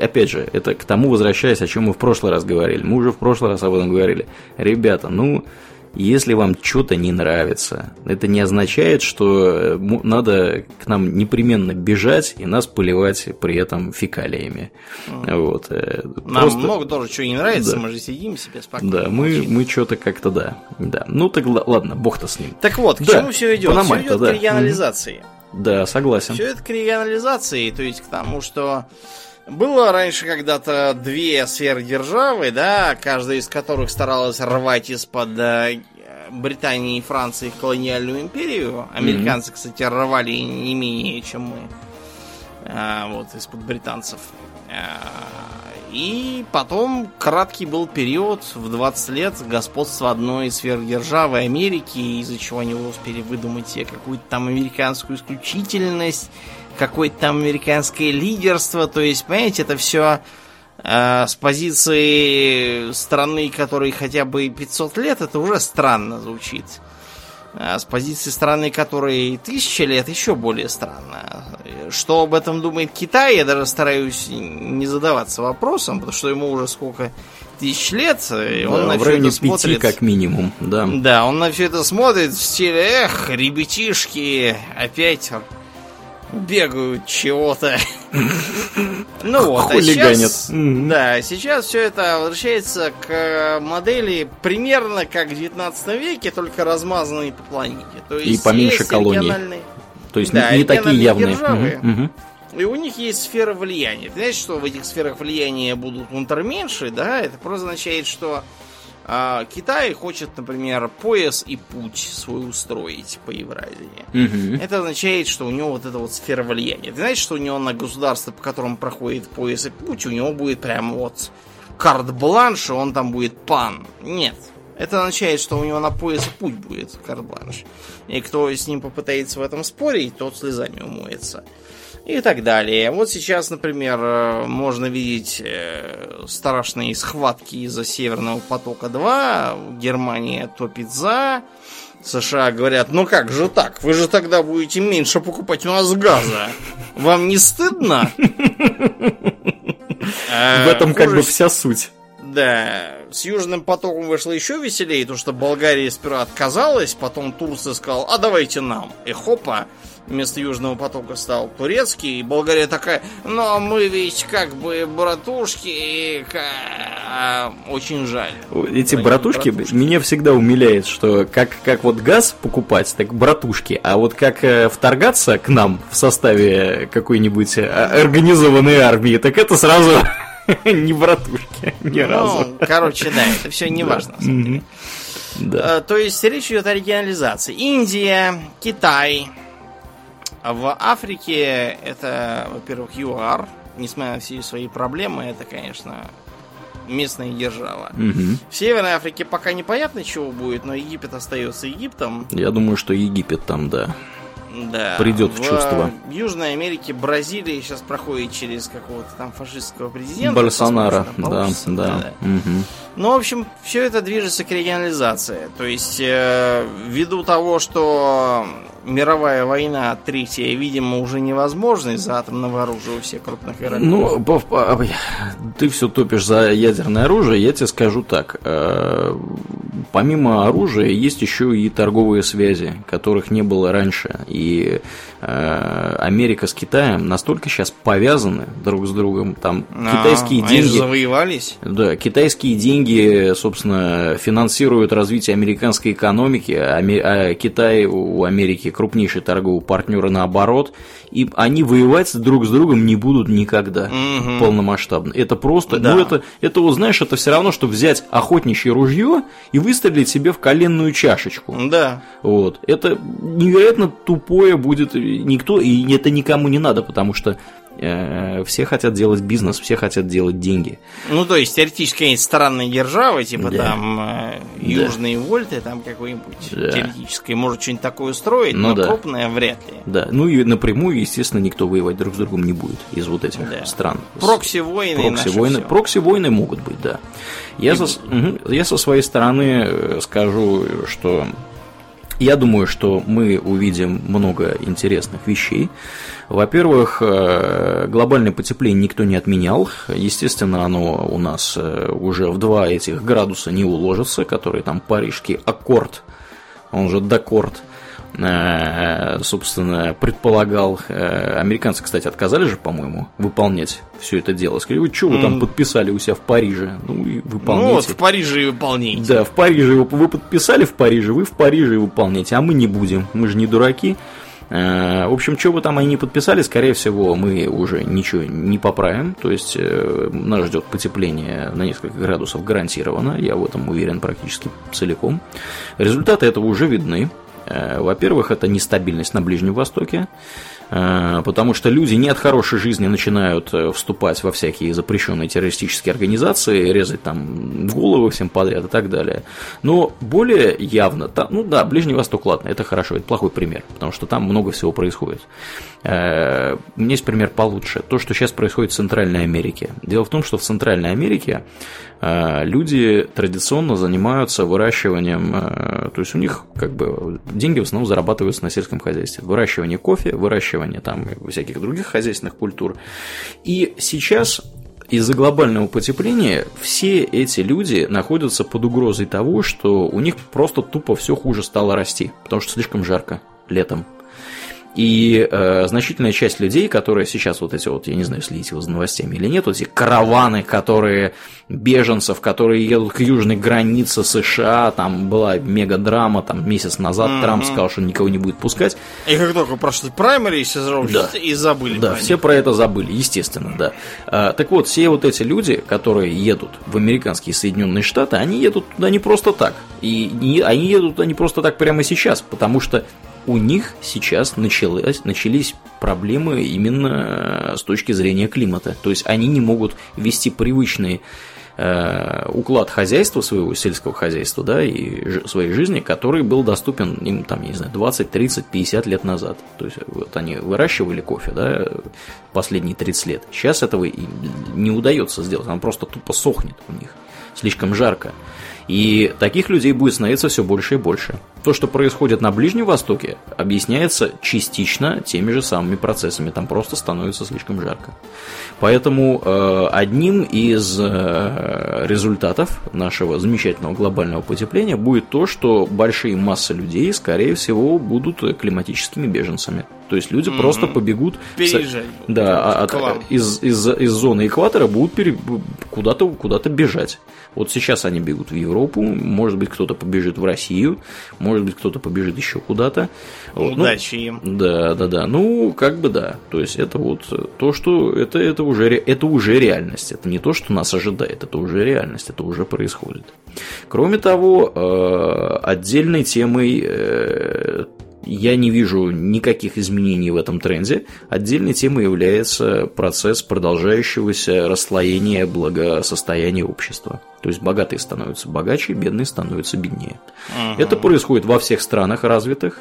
опять же, это к тому возвращаясь, о чем мы в прошлый раз говорили. Мы уже в прошлый раз об этом говорили. Ребята, ну, если вам что-то не нравится, это не означает, что э, надо к нам непременно бежать и нас поливать при этом фекалиями. Mm. Вот. Э, нам Просто... много тоже чего не нравится, да. мы же сидим себе спокойно. Да, мы, мы что-то как-то, да. да. Ну так ладно, бог-то с ним. Так вот, к да. чему все идет? Все идет да. к регионализации. Да, согласен. Все это к регионализации, то есть к тому, что было раньше когда-то две сферы державы, да, каждая из которых старалась рвать из-под э, Британии и Франции колониальную империю. Американцы, mm-hmm. кстати, рвали не менее, чем мы. А, вот, из-под британцев. А, и потом краткий был период в 20 лет господства одной из сверхдержавы Америки, из-за чего они успели выдумать себе какую-то там американскую исключительность, какое-то там американское лидерство. То есть, понимаете, это все э, с позиции страны, которой хотя бы 500 лет, это уже странно звучит. А с позиции страны, которой тысяча лет, еще более странно. Что об этом думает Китай, я даже стараюсь не задаваться вопросом, потому что ему уже сколько тысяч лет, и он да, на в районе это смотрит... как минимум, да. Да, он на все это смотрит в стиле, эх, ребятишки, опять бегают чего-то. [LAUGHS] Ну вот, а сейчас... Да, сейчас все это возвращается к модели примерно как в 19 веке, только размазанные по планете. То есть И поменьше колоний. То есть не, не такие явные. Державы, И у них есть сфера влияния. Ты знаешь, что в этих сферах влияния будут унтерменши, да? Это просто означает, что а Китай хочет, например, пояс и путь свой устроить по Евразии. Угу. Это означает, что у него вот эта вот сфера влияния. Ты знаешь, что у него на государство, по которому проходит пояс и путь, у него будет прям вот карт-бланш, и он там будет пан. Нет. Это означает, что у него на пояс и путь будет карт-бланш. И кто с ним попытается в этом спорить, тот слезами умоется и так далее. Вот сейчас, например, э, можно видеть э, страшные схватки из-за Северного потока-2. Германия топит за. США говорят, ну как же так? Вы же тогда будете меньше покупать у нас газа. Вам не стыдно? [LAUGHS] В этом как бы вся суть. Да, с Южным потоком вышло еще веселее, потому что Болгария сперва отказалась, потом Турция сказала, а давайте нам. И хопа, вместо Южного потока стал турецкий, и Болгария такая, но мы ведь как бы братушки, и а, очень жаль. Эти братушки, братушки меня всегда умиляет, что как, как вот газ покупать, так братушки, а вот как э, вторгаться к нам в составе какой-нибудь э, организованной армии, так это сразу [LAUGHS] не братушки, ни ну, разу. Короче, да, это все не важно. Да. Э, то есть речь идет о регионализации. Индия, Китай, а в Африке это, во-первых, ЮАР, несмотря на все свои проблемы, это, конечно, местная держава. Угу. В Северной Африке пока непонятно, чего будет, но Египет остается Египтом. Я думаю, что Египет там, да. Да. Придет в, в чувство. В Южной Америке Бразилия сейчас проходит через какого-то там фашистского президента. Болсонара, да, да. да. Угу. Ну, в общем, все это движется к регионализации. То есть, э, ввиду того, что мировая война третья, видимо, уже невозможна из-за атомного оружия у всех крупных игроков. Ну, а, ты все топишь за ядерное оружие, я тебе скажу так. Э, помимо оружия есть еще и торговые связи, которых не было раньше. И Э, Америка с Китаем настолько сейчас повязаны друг с другом. Там а, китайские они деньги. завоевались. Да, китайские деньги, собственно, финансируют развитие американской экономики, а Китай у Америки крупнейший торговый партнер наоборот. И они воевать друг с другом не будут никогда угу. полномасштабно. Это просто, да. ну это, это вот знаешь, это все равно, что взять охотничье ружье и выстрелить себе в коленную чашечку. Да. Вот. Это невероятно тупое будет никто, и это никому не надо, потому что э, все хотят делать бизнес, все хотят делать деньги. Ну, то есть, теоретически есть странные державы, типа да. там э, Южные да. Вольты, там какой-нибудь да. теоретически может что-нибудь такое устроить, ну, но да. крупное вряд ли. Да, ну и напрямую, естественно, никто воевать друг с другом не будет из вот этих да. стран. Прокси-войны. Прокси-войны, прокси-войны могут быть, да. Я, со, угу, я со своей стороны э, скажу, что Я думаю, что мы увидим много интересных вещей. Во-первых, э, глобальное потепление никто не отменял. Естественно, оно у нас э, уже в два этих градуса не уложится, который там парижский аккорд, он же докорд – собственно, предполагал. Э, американцы, кстати, отказали же, по-моему, выполнять все это дело. Сказали, вы что вы там подписали у себя в Париже? Ну и выполняйте. Ну вот в Париже и выполняйте. Да, в Париже вы подписали в Париже, вы в Париже и выполняйте, а мы не будем. Мы же не дураки. Э, в общем, что бы там они не подписали, скорее всего, мы уже ничего не поправим. То есть нас ждет потепление на несколько градусов гарантированно. Я в этом уверен практически целиком. Результаты этого уже видны. Э, во-первых, это нестабильность на Ближнем Востоке. Э, потому что люди не от хорошей жизни начинают э, вступать во всякие запрещенные террористические организации, резать там головы всем подряд и так далее. Но более явно, ну да, Ближний Восток, ладно, это хорошо, это плохой пример, потому что там много всего происходит. Э, у меня есть пример получше. То, что сейчас происходит в Центральной Америке. Дело в том, что в Центральной Америке люди традиционно занимаются выращиванием, то есть у них как бы деньги в основном зарабатываются на сельском хозяйстве. Выращивание кофе, выращивание там всяких других хозяйственных культур. И сейчас из-за глобального потепления все эти люди находятся под угрозой того, что у них просто тупо все хуже стало расти, потому что слишком жарко летом. И э, значительная часть людей, которые сейчас вот эти вот, я не знаю, следите вы за новостями или нет, вот эти караваны, которые беженцев, которые едут к южной границе США, там была мега драма, там месяц назад mm-hmm. Трамп сказал, что никого не будет пускать. И как только прошли праймери, да. и забыли. Да, про все них. про это забыли, естественно, да. А, так вот, все вот эти люди, которые едут в американские Соединенные Штаты, они едут туда не просто так. И не, они едут туда не просто так прямо сейчас, потому что у них сейчас началось, начались проблемы именно э, с точки зрения климата. То есть они не могут вести привычный э, уклад хозяйства своего сельского хозяйства, да, и своей жизни, который был доступен им, там, не знаю, 20, 30, 50 лет назад. То есть вот они выращивали кофе, да, последние 30 лет. Сейчас этого не удается сделать, он просто тупо сохнет у них. Слишком жарко. И таких людей будет становиться все больше и больше. То, что происходит на Ближнем Востоке, объясняется частично теми же самыми процессами. Там просто становится слишком жарко. Поэтому э, одним из э, результатов нашего замечательного глобального потепления будет то, что большие массы людей, скорее всего, будут климатическими беженцами. То есть люди mm-hmm. просто побегут Переезжать. Да, от, из, из, из зоны экватора будут пере, куда-то куда бежать. Вот сейчас они бегут в Европу, может быть, кто-то побежит в Россию, может быть, кто-то побежит еще куда-то. Вот. Удачи ну, им. Да, да, да. Ну, как бы да. То есть это вот то, что это, это, уже, это уже реальность. Это не то, что нас ожидает, это уже реальность, это уже происходит. Кроме того, э, отдельной темой э, я не вижу никаких изменений в этом тренде. Отдельной темой является процесс продолжающегося расслоения благосостояния общества. То есть богатые становятся богаче, бедные становятся беднее. Ага. Это происходит во всех странах развитых.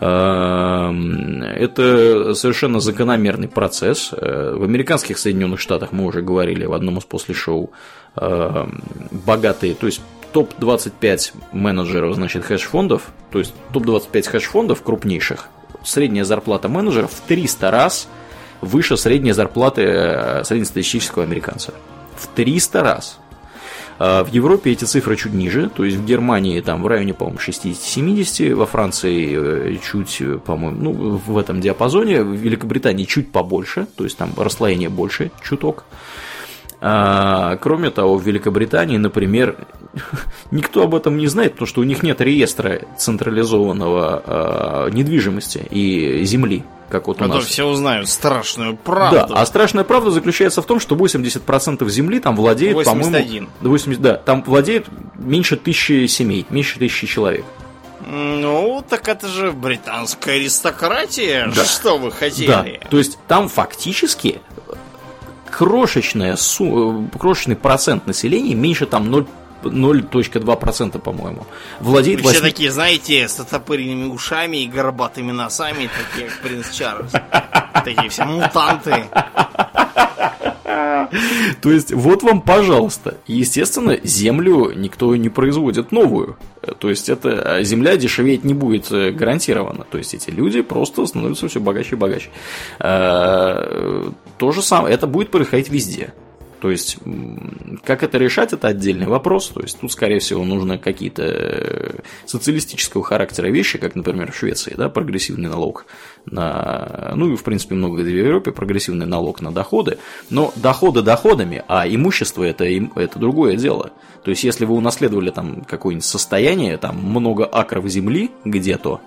Эм, это совершенно закономерный процесс. Э, в американских Соединенных Штатах мы уже говорили в одном из после шоу эм, богатые, то есть топ-25 менеджеров, значит, хедж-фондов, то есть топ-25 хедж-фондов крупнейших, средняя зарплата менеджеров в 300 раз выше средней зарплаты э, среднестатистического американца. В 300 раз. А в Европе эти цифры чуть ниже, то есть в Германии там в районе, по-моему, 60-70, во Франции э, чуть, по-моему, ну, в этом диапазоне, в Великобритании чуть побольше, то есть там расслоение больше, чуток. А, кроме того, в Великобритании, например, [LAUGHS] никто об этом не знает, потому что у них нет реестра централизованного а, недвижимости и земли, как вот у нас. все узнают страшную правду. Да, а страшная правда заключается в том, что 80% земли там владеет, 81. по-моему... 80, да, там владеет меньше тысячи семей, меньше тысячи человек. Ну, так это же британская аристократия. Да. Что вы хотели? Да. То есть там фактически крошечная, крошечный процент населения, меньше там 0 0.2%, по-моему, владеет... 8... Все такие, знаете, с отопыренными ушами и горбатыми носами, такие, как принц Чарльз. Такие все мутанты. То есть, вот вам, пожалуйста. Естественно, землю никто не производит новую. То есть это а, земля дешеветь не будет э, гарантированно. То есть эти люди просто становятся все богаче и богаче. То же самое, это будет происходить везде. То есть, как это решать, это отдельный вопрос. То есть, тут, скорее всего, нужно какие-то э, социалистического характера вещи, как, например, в Швеции, да, прогрессивный налог на, ну и, в принципе, много где в Европе, прогрессивный налог на доходы. Но доходы доходами, а имущество это, это другое дело. То есть, если вы унаследовали там какое-нибудь состояние, там много акров земли где-то,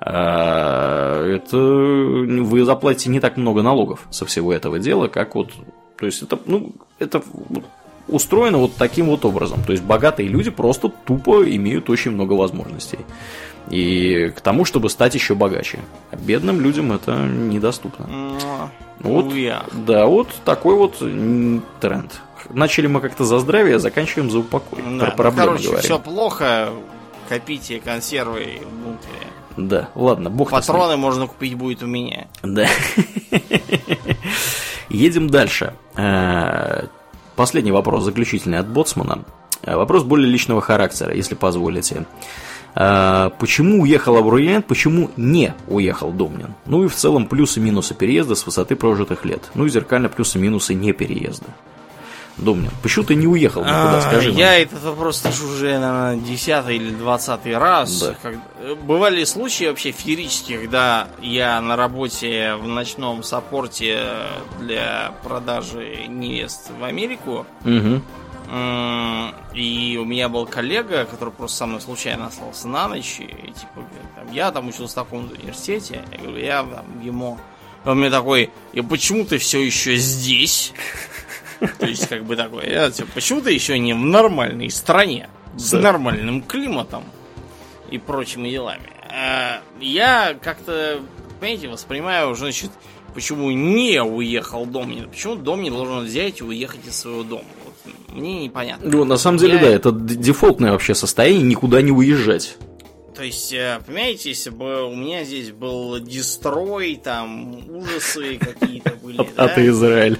это вы заплатите не так много налогов со всего этого дела, как вот то есть это, ну, это устроено вот таким вот образом. То есть богатые люди просто тупо имеют очень много возможностей. И к тому, чтобы стать еще богаче. А бедным людям это недоступно. Вот, да, вот такой вот тренд. Начали мы как-то за здравие, заканчиваем за упокой. Да, Про проблемы короче, говорим. все плохо, копите консервы в бункере. Да, ладно, бог Патроны можно купить будет у меня. Да. Едем дальше. Э, последний вопрос, заключительный от Боцмана. Э, вопрос более личного характера, если позволите. Э, почему уехал абориент, почему не уехал Домнин? Ну и в целом плюсы-минусы переезда с высоты прожитых лет. Ну и зеркально плюсы-минусы не переезда. Домнин, почему ты не уехал никуда, а, скажи Я мне. этот вопрос слышу уже, наверное, десятый или двадцатый раз. Да. Как... Бывали случаи вообще феерические, когда я на работе в ночном саппорте для продажи невест в Америку. Угу. И у меня был коллега, который просто со мной случайно остался на ночь. И типа, там, я там учился в таком университете. Я говорю, я там, ему... Он мне такой, и почему ты все еще здесь? [LAUGHS] То есть, как бы такое, я, типа, почему-то еще не в нормальной стране, с нормальным климатом и прочими делами. А я как-то, понимаете, воспринимаю, значит, почему не уехал Домнин, почему Домнин должен взять и уехать из своего дома. Вот, мне непонятно. Ну, на самом деле, я... да, это дефолтное вообще состояние никуда не уезжать. То есть, э, понимаете, если бы у меня здесь был дестрой, там ужасы какие-то [LAUGHS] были. А, ты Израиль.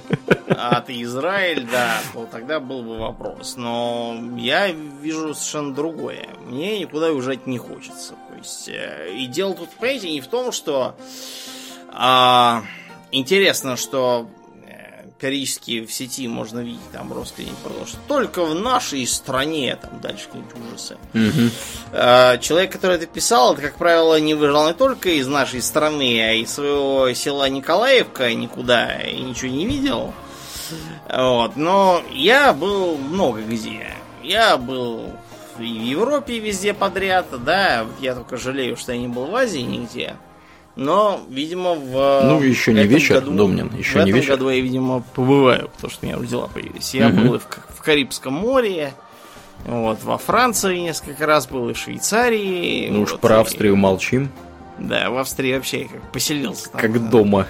А ты Израиль, да, то тогда был бы вопрос. Но я вижу совершенно другое. Мне никуда уезжать не хочется. То есть, э, и дело тут, понимаете, не в том, что а, интересно, что периодически в сети можно видеть там россказни про что только в нашей стране, там дальше какие-нибудь ужасы. Угу. Человек, который это писал, это, как правило, не выезжал не только из нашей страны, а из своего села Николаевка никуда и ничего не видел. Вот. Но я был много где. Я был в Европе везде подряд, да, я только жалею, что я не был в Азии нигде. Но, видимо, в Ну, еще не вечер, году, Домнин, еще в не этом году я, видимо, побываю, потому что у меня уже дела появились. Я был в, в Карибском море, вот, во Франции несколько раз был, и в Швейцарии. Ну вот, уж про Австрию и... молчим. Да, в Австрии вообще как поселился. Там, как дома.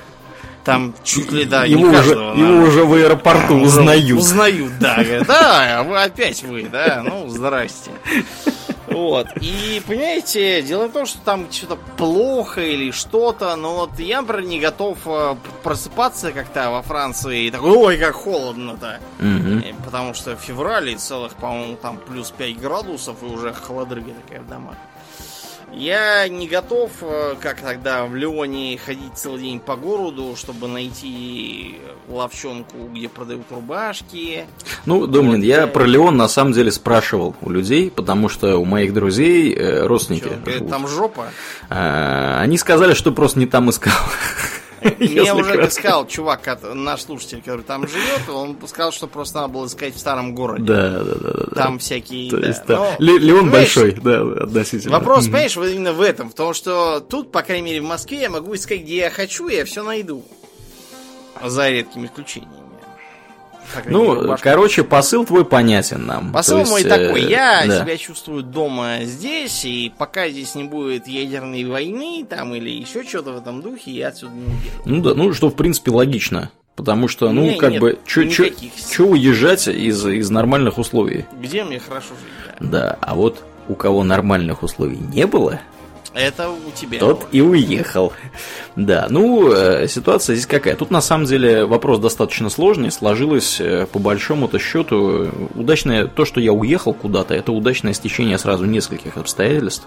Там чуть ли, да, его, уже, каждого, его уже в аэропорту узнают. Узнают, да. Говорят, да, вы опять вы, да, ну, здрасте. Вот. И, понимаете, дело в том, что там что-то плохо или что-то, но вот я, например, не готов э, просыпаться как-то во Франции и такой, ой, как холодно-то. Угу. Потому что в феврале целых, по-моему, там плюс 5 градусов и уже холодрыга такая в домах. Я не готов, э, как тогда в Леоне, ходить целый день по городу, чтобы найти ловчонку, где продают рубашки. Ну, Домнин, вот, я про Леон на самом деле спрашивал у людей, потому что у моих друзей э, родственники. Что, там жопа? Они сказали, что просто не там искал. [LAUGHS] Мне уже как сказал чувак, наш слушатель, который там живет, он сказал, что просто надо было искать в старом городе. Да, да, да. там всякие. То есть, да. Леон большой, да, относительно. Вопрос, понимаешь, вот именно в этом. В том, что тут, по крайней мере, в Москве я могу искать, где я хочу, я все найду. За редкими исключениями. Ну, короче, посыл твой понятен нам. Посыл есть, мой такой. Э, я да. себя чувствую дома здесь, и пока здесь не будет ядерной войны там или еще что-то в этом духе, я отсюда не уеду. Ну да, ну что в принципе логично. Потому что, ну, не, как нет, бы, что уезжать из, из нормальных условий? Где мне хорошо жить, да. Да, а вот у кого нормальных условий не было, Это у тебя. Тот и уехал. Да, ну, э, ситуация здесь какая? Тут на самом деле вопрос достаточно сложный. Сложилось э, по большому-то счету удачное то, что я уехал куда-то, это удачное стечение сразу нескольких обстоятельств.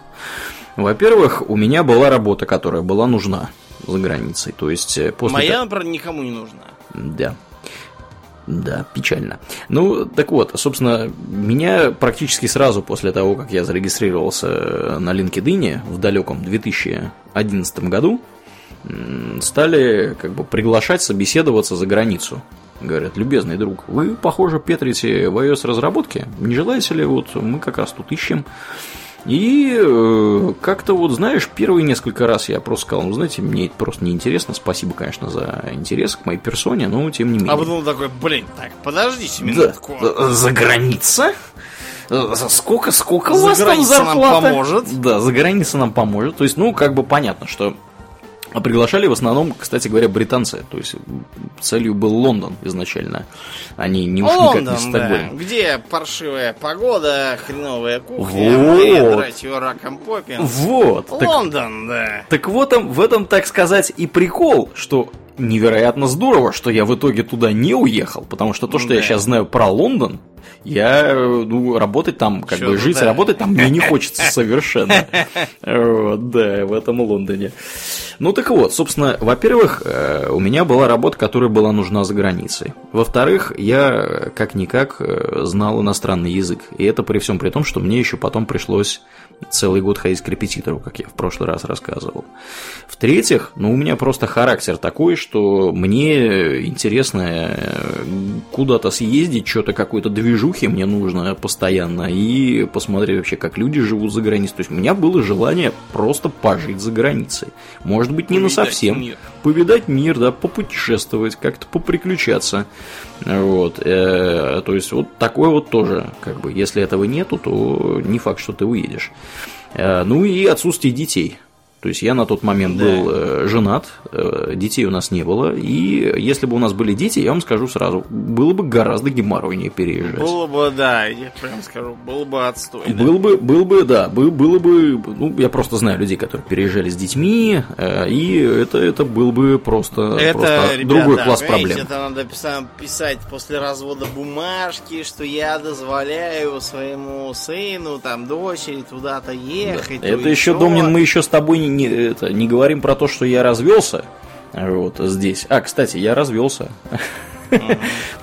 Во-первых, у меня была работа, которая была нужна за границей. То есть э, после Моя, например, никому не нужна. Да. Да, печально. Ну, так вот, собственно, меня практически сразу после того, как я зарегистрировался на LinkedIn в далеком 2011 году, стали как бы приглашать собеседоваться за границу. Говорят, любезный друг, вы, похоже, петрите в iOS разработке. Не желаете ли, вот мы как раз тут ищем и э, как-то вот, знаешь, первые несколько раз я просто сказал, ну, знаете, мне это просто неинтересно, спасибо, конечно, за интерес к моей персоне, но тем не менее. А потом такой, блин, так, подождите минутку. Да, за граница? Сколько, сколько за у вас там зарплата? нам поможет. Да, за граница нам поможет. То есть, ну, как бы понятно, что а приглашали в основном, кстати говоря, британцы. То есть целью был Лондон изначально. Они не уж Лондон, никак не Стокгольм. Да. Где паршивая погода, хреновая кухня, вот. мы драть ее раком попин. Вот. Лондон, так, да. Так вот в этом, так сказать, и прикол, что невероятно здорово, что я в итоге туда не уехал, потому что то, что да. я сейчас знаю про Лондон, я ну, работать там, как Чё бы жить, да. работать там мне не хочется [LAUGHS] совершенно. Вот, да, в этом Лондоне. Ну так вот, собственно, во-первых, э, у меня была работа, которая была нужна за границей. Во-вторых, я как-никак э, знал иностранный язык. И это при всем при том, что мне еще потом пришлось целый год ходить к репетитору, как я в прошлый раз рассказывал. В-третьих, ну, у меня просто характер такой, что мне интересно э, куда-то съездить, что-то какой-то движухи мне нужно постоянно, и посмотреть вообще, как люди живут за границей. То есть у меня было желание просто пожить за границей. Может быть, не на совсем. Мир. Повидать мир, да, попутешествовать, как-то поприключаться. Вот. Э, то есть, вот такое вот тоже, как бы, если этого нету, то не факт, что ты уедешь. Э, ну и отсутствие детей. То есть я на тот момент да. был э, женат, э, детей у нас не было, и если бы у нас были дети, я вам скажу сразу, было бы гораздо геморройнее переезжать. Было бы, да, я прям скажу, было бы отстой. Да? Был бы, был бы, да, был, было бы, ну, я просто знаю людей, которые переезжали с детьми, э, и это, это был бы просто, это, просто ребята, другой класс проблем. Это надо писать после развода бумажки, что я дозволяю своему сыну, там, дочери туда-то ехать. Да. Это еще, Домнин, мы еще с тобой не, это, не говорим про то, что я развелся. Вот здесь. А, кстати, я развелся.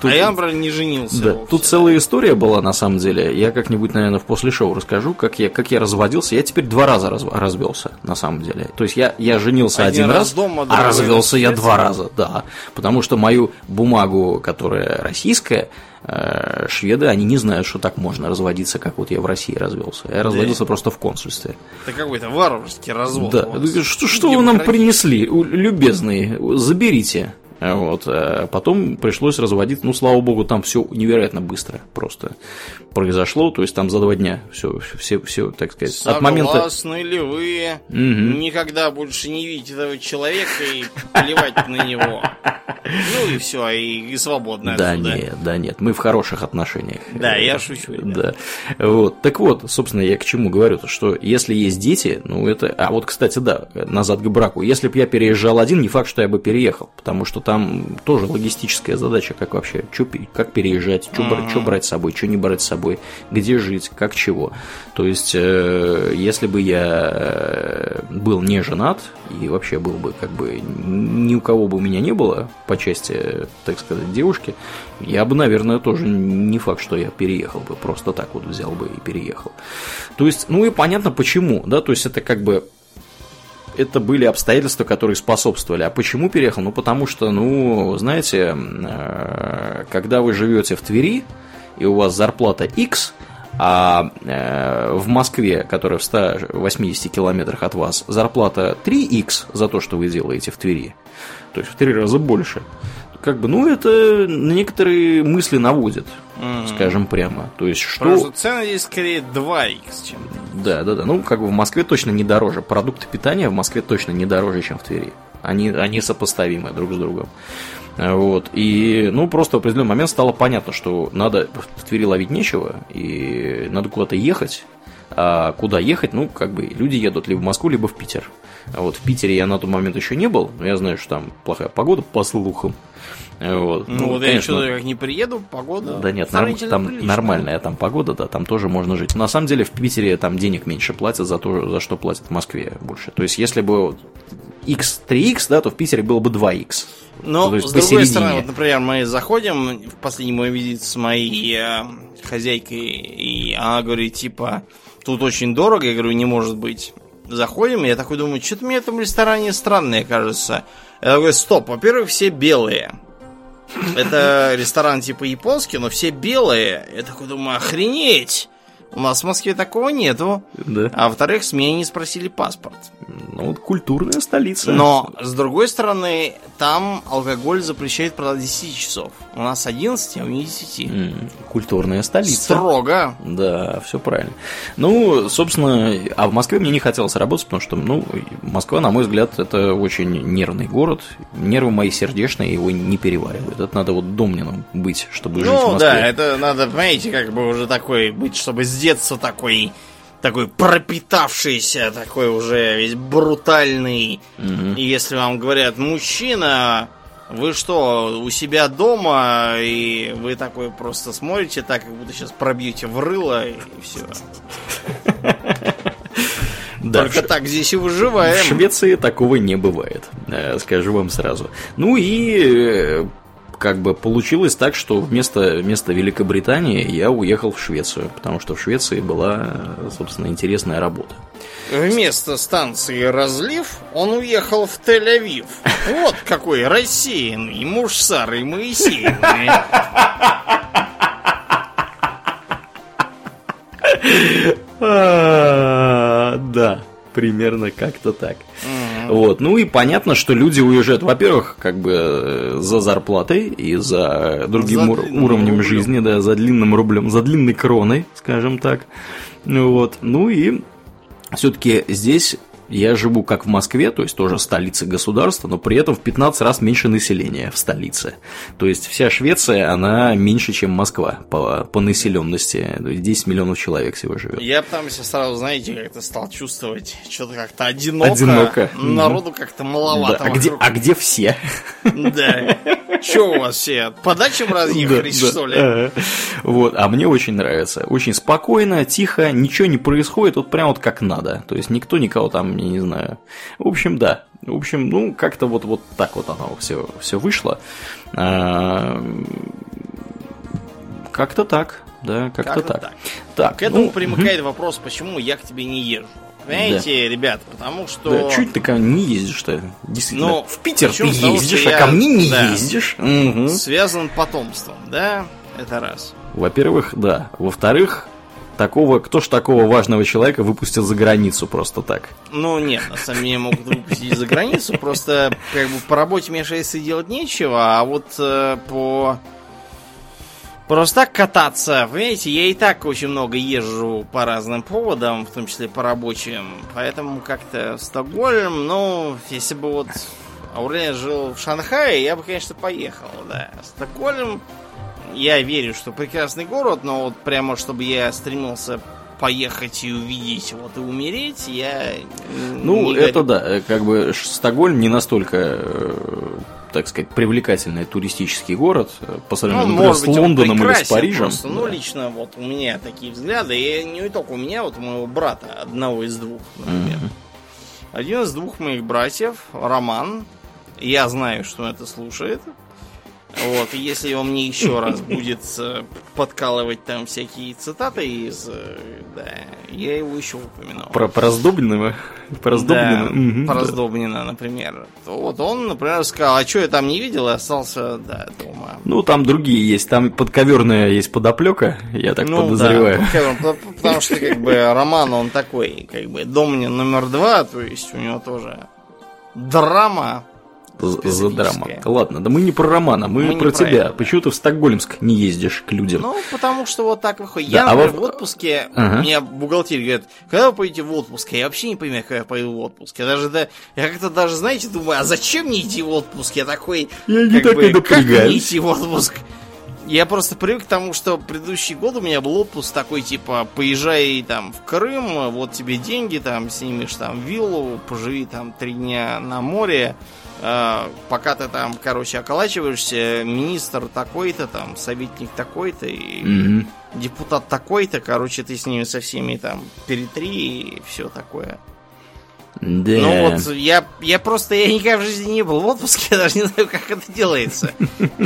Тут, а я, например, не женился. Да, тут целая история была, на самом деле. Я как-нибудь, наверное, в после шоу расскажу, как я, как я разводился. Я теперь два раза раз, развелся, на самом деле. То есть я, я женился один, один раз, дома, а развелся я два раза, да. Потому что мою бумагу, которая российская, шведы, они не знают, что так можно разводиться, как вот я в России развелся. Я разводился да. просто в консульстве. Это какой-то варварский развод. Да. Что, что вы нам принесли, любезные? Заберите. Вот. А потом пришлось разводить, ну, слава богу, там все невероятно быстро просто произошло, то есть там за два дня все, все, все так сказать. Согласны от момента... ли вы угу. никогда больше не видеть этого человека и плевать на него? Ну и все, и, и свободно. Да нет, да нет, мы в хороших отношениях. Да, я шучу. Да. Вот. Так вот, собственно, я к чему говорю, то что если есть дети, ну это. А вот, кстати, да, назад к браку. Если бы я переезжал один, не факт, что я бы переехал, потому что там тоже логистическая задача, как вообще, чё, как переезжать, что брать, брать с собой, что не брать с собой, где жить, как чего. То есть, э, если бы я э, был не женат и вообще был бы как бы ни у кого бы у меня не было по части, так сказать, девушки, я бы, наверное, тоже не факт, что я переехал бы, просто так вот взял бы и переехал. То есть, ну и понятно почему, да, то есть это как бы это были обстоятельства, которые способствовали. А почему переехал? Ну, потому что, ну, знаете, э, когда вы живете в Твери, и у вас зарплата X, а э, в Москве, которая в 180 километрах от вас, зарплата 3х за то, что вы делаете в Твери, то есть в три раза больше. Как бы, ну, это на некоторые мысли наводит, mm-hmm. скажем прямо. То есть, что... Потому что цены здесь скорее 2х, чем... Да, да, да. Ну, как бы в Москве точно не дороже. Продукты питания в Москве точно не дороже, чем в Твери. Они, они сопоставимы друг с другом. Вот. И, ну, просто в определенный момент стало понятно, что надо в Твери ловить нечего, и надо куда-то ехать. А куда ехать? Ну, как бы люди едут либо в Москву, либо в Питер. А вот в Питере я на тот момент еще не был, но я знаю, что там плохая погода, по слухам. Вот. Ну, ну вот конечно, я что-то как не приеду, погода. Да нет, норм, там прилично. нормальная там погода, да, там тоже можно жить. На самом деле в Питере там денег меньше платят за то, за что платят в Москве больше. То есть, если бы X 3X, да, то в Питере было бы 2X. Но, с другой стороны, вот, например, мы заходим в последний мой визит с моей э, хозяйкой, и она говорит, типа, тут очень дорого. Я говорю, не может быть. Заходим, я такой думаю, что-то мне в этом ресторане странное кажется. Я такой, стоп, во-первых, все белые. Это ресторан типа японский, но все белые. Я такой думаю, охренеть! У нас в Москве такого нету. Да. А во-вторых, с меня не спросили паспорт. Ну, вот культурная столица. Но, с другой стороны, там алкоголь запрещает продать 10 часов. У нас 11, а у них 10. Mm, культурная столица. Строго. Да, все правильно. Ну, собственно, а в Москве мне не хотелось работать, потому что, ну, Москва, на мой взгляд, это очень нервный город. Нервы мои сердечные его не переваривают. Это надо вот домнином быть, чтобы ну, жить в Москве. Ну, да, это надо, понимаете, как бы уже такой быть, чтобы с детства такой такой пропитавшийся, такой уже весь брутальный. Угу. И если вам говорят, мужчина, вы что, у себя дома, и вы такой просто смотрите так, как будто сейчас пробьете в рыло, и все. [LAUGHS] Только так здесь и выживаем. В Швеции такого не бывает, э, скажу вам сразу. Ну и э, как бы получилось так, что вместо, вместо Великобритании я уехал в Швецию, потому что в Швеции была, собственно, интересная работа. Вместо станции «Разлив» он уехал в Тель-Авив. Вот какой рассеянный муж Сары Моисеевны. А, да, примерно как-то так. Вот. Ну и понятно, что люди уезжают, во-первых, как бы э, за зарплатой и за другим за ур- уровнем рублем. жизни, да, за длинным рублем, за длинной кроной, скажем так. Вот. Ну и все-таки здесь я живу как в Москве, то есть тоже столица государства, но при этом в 15 раз меньше населения в столице. То есть вся Швеция, она меньше, чем Москва по, по населенности. То есть 10 миллионов человек всего живет. Я там себя сразу, знаете, как-то стал чувствовать что-то как-то одиноко. Одиноко. Народу как-то маловато. Да. А, где, а где все? Да. Че у вас все? По дачам разъехались, да, что ли? Вот, а мне очень нравится. Очень спокойно, тихо, ничего не происходит, вот прям вот как надо. То есть никто никого там, я не знаю. В общем, да. В общем, ну, как-то вот, вот так вот оно все, все вышло. А, как-то так, да, как-то как так. так. так. К этому ну, примыкает угу. вопрос, почему я к тебе не езжу. Понимаете, да. ребят, потому что... Да, чуть ты ко мне не ездишь-то, действительно. Ну, в Питер ты ездишь, того, а ко мне не да, ездишь. Угу. Связан потомством, да? Это раз. Во-первых, да. Во-вторых, такого, кто ж такого важного человека выпустит за границу просто так? Ну, нет, на самом деле могут выпустить за границу, просто как бы по работе мне делать нечего, а вот э, по Просто так кататься, понимаете, я и так очень много езжу по разным поводам, в том числе по рабочим, поэтому как-то Стокгольм, ну, если бы вот Аурелия жил в Шанхае, я бы, конечно, поехал, да. Стокгольм, я верю, что прекрасный город, но вот прямо, чтобы я стремился поехать и увидеть, вот и умереть, я... Ну, это горю. да, как бы Стокгольм не настолько э, так сказать, привлекательный туристический город э, по сравнению, ну, например, с Лондоном или с Парижем. Просто, ну, да. Ну, лично вот у меня такие взгляды, и не только у меня, вот у моего брата, одного из двух, например. Mm-hmm. Один из двух моих братьев, Роман, я знаю, что он это слушает, вот, и если он мне еще раз будет э, подкалывать там всякие цитаты из... Э, да, я его еще упоминал. Про, про Раздобленного? Про Раздобленного? Да, угу, про Раздобленного, да. например. То вот он, например, сказал, а что я там не видел, и остался, да, дома. Ну, там другие есть, там подковерная есть подоплека, я так ну, подозреваю. Да, потому что, как бы, Роман, он такой, как бы, Домнин номер два, то есть у него тоже драма за драма. Ладно, да мы не про романа, мы, мы про тебя. Про Почему ты в Стокгольмск не ездишь к людям? Ну, потому что вот так выходит. Да, я, а например, в... в отпуске, ага. меня бухгалтерия говорит, когда вы поедете в отпуск? Я вообще не понимаю, когда я пойду в отпуск. Я даже, да, я как-то даже, знаете, думаю, а зачем мне идти в отпуск? Я такой, я не как бы, как мне идти в отпуск? Я просто привык к тому, что предыдущий год у меня был отпуск такой, типа, поезжай там в Крым, вот тебе деньги, там, снимешь там виллу, поживи там три дня на море, пока ты там, короче, околачиваешься, министр такой-то, там, советник такой-то и Мгм. депутат такой-то, короче, ты с ними со всеми там перетри и все такое. Да. Ну вот я, я просто я никогда в жизни не был в отпуске, [LAUGHS] я даже не знаю, как это делается.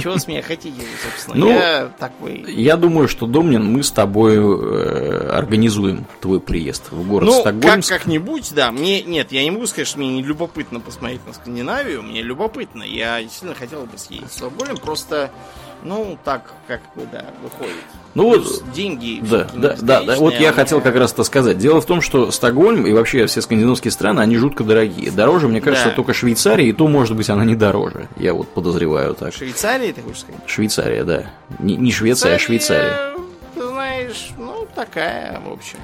Чего с меня хотите, собственно? Ну, я такой. Я думаю, что, Домнин, мы с тобой э, организуем твой приезд в город Ну, как, Стокгольмск. как-нибудь, да. Мне нет, я не могу сказать, что мне не любопытно посмотреть на Скандинавию. Мне любопытно. Я действительно хотел бы съездить в Стокгольм, просто, ну, так, как бы, да, выходит. Ну вот, деньги. Да, да, да, да. Вот я хотел а как раз это сказать. Дело в том, что Стокгольм и вообще все скандинавские страны, они жутко дорогие. Дороже, мне кажется, Да. только Швейцария, и то, может быть, она не дороже. Я вот подозреваю так. В Швейцарии, ты хочешь сказать? Швейцария, да. Не, не Швеция, а Швейцария. Ты знаешь, ну, такая, в общем,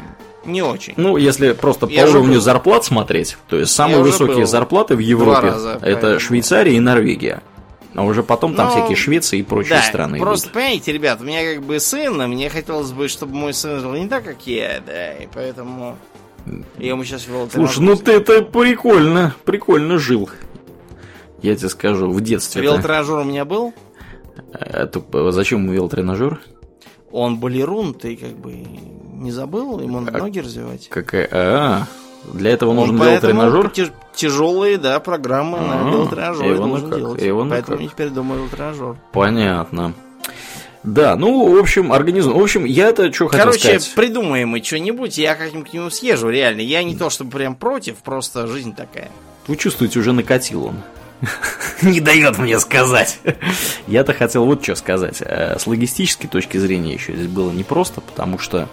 не очень. Ну, если просто Я по уровню был. зарплат смотреть, то есть самые Я высокие зарплаты в Европе это. Швейцария и Норвегия. А уже потом там Ну, всякие Швеции и прочие Да, страны просто, идут. понимаете, ребят, у меня как бы сын, а мне хотелось бы, чтобы мой сын жил не так, как я, да, и поэтому я ему сейчас вел Слушай, ну ты это прикольно, прикольно жил. Я тебе скажу, в детстве. Велотренажер у меня был, Это, зачем ему велотренажер? он балерун, ты как бы не забыл, ему надо ноги развивать. Какая? А, для этого Он нужен велотренажер? тяж- тяжелые, да, программы А, на велотренажере Ивана должен как, делать. Поэтому я теперь думаю велотренажер. Понятно. Да, ну, в общем, организуем. В общем, я это что хотел Короче, сказать. придумаем мы что-нибудь, я как-нибудь к нему съезжу, реально. Я не то чтобы прям против, просто жизнь такая. Вы чувствуете, уже накатил он. [LAUGHS] Не дает мне сказать. Я-то хотел вот что сказать. Э, С логистической точки зрения еще здесь было непросто, потому что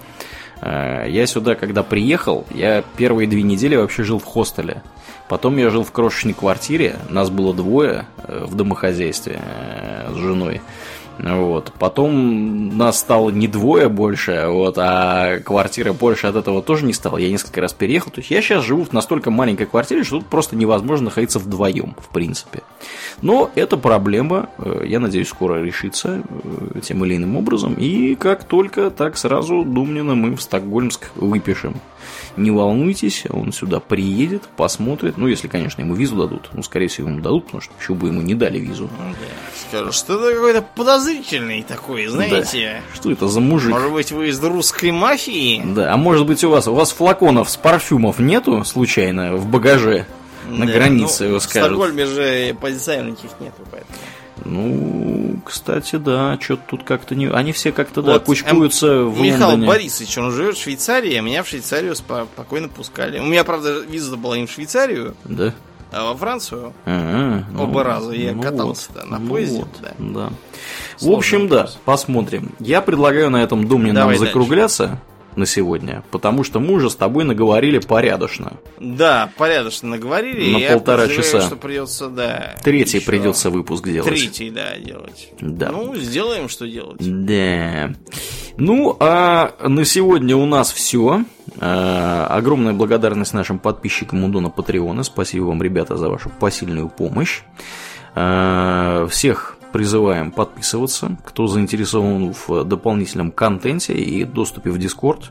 я сюда, когда приехал, я первые две недели вообще жил в хостеле. Потом я жил в крошечной квартире, нас было двое э, в домохозяйстве э, с женой. Вот. Потом нас стало не двое больше, вот, а квартира больше от этого тоже не стала. Я несколько раз переехал. То есть я сейчас живу в настолько маленькой квартире, что тут просто невозможно находиться вдвоем, в принципе. Но эта проблема, э, я надеюсь, скоро решится э, тем или иным образом. И как только, так сразу Думнина мы в Стокгольмск выпишем. Не волнуйтесь, он сюда приедет, посмотрит. Ну, если, конечно, ему визу дадут. Ну, скорее всего, ему дадут, потому что почему бы ему не дали визу. Скажу, что это какой-то подозрительный такой, знаете. Что это за мужик? Может быть, вы из русской мафии? Да, а может быть у вас у вас флаконов с парфюмов нету случайно в багаже на Да, границе, ну, его В скажут. Стокгольме же позиционных нету, поэтому. Ну, кстати, да, что-то тут как-то не. Они все как-то да Вот, кучкуются эм, в Михаил Лондоне. Борисович, он живет в Швейцарии, а меня в Швейцарию спо- спокойно пускали. У меня, правда, виза была не в Швейцарию, Да. а во Францию. Ага, ну, Оба раза я ну катался, вот, да, на ну поезде, вот, да. да. В общем, да, вопрос. посмотрим. Я предлагаю на этом доме нам закругляться на сегодня, потому что мы уже с тобой наговорили порядочно. Да, порядочно наговорили. На я полтора часа. что придется, да. Третий еще придется выпуск делать. Третий, да, делать. Да. Ну, сделаем, что делать. Да. Ну, а на сегодня у нас все. Огромная благодарность нашим подписчикам Удона Патреона. Спасибо вам, ребята, за вашу посильную помощь. А, Всех призываем подписываться, кто заинтересован в дополнительном контенте и доступе в Discord.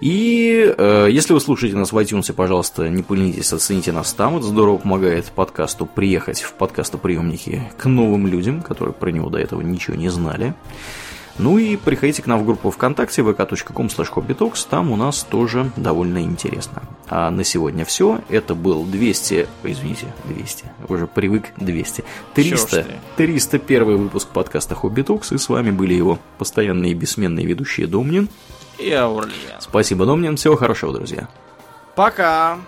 И э, если вы слушаете нас в iTunes, пожалуйста, не поленитесь, оцените нас там. Это здорово помогает подкасту приехать в подкастоприемники к новым людям, которые про него до этого ничего не знали. Ну и приходите к нам в группу ВКонтакте vk.com hobbytalks, там у нас тоже довольно интересно. А на сегодня все. Это был 200, ой, извините, 200, уже привык 200, 300, Чё ж 301 выпуск подкаста Хобби Talks, и с вами были его постоянные и бессменные ведущие Домнин. И Аурлия. Спасибо, Домнин, всего хорошего, друзья. Пока.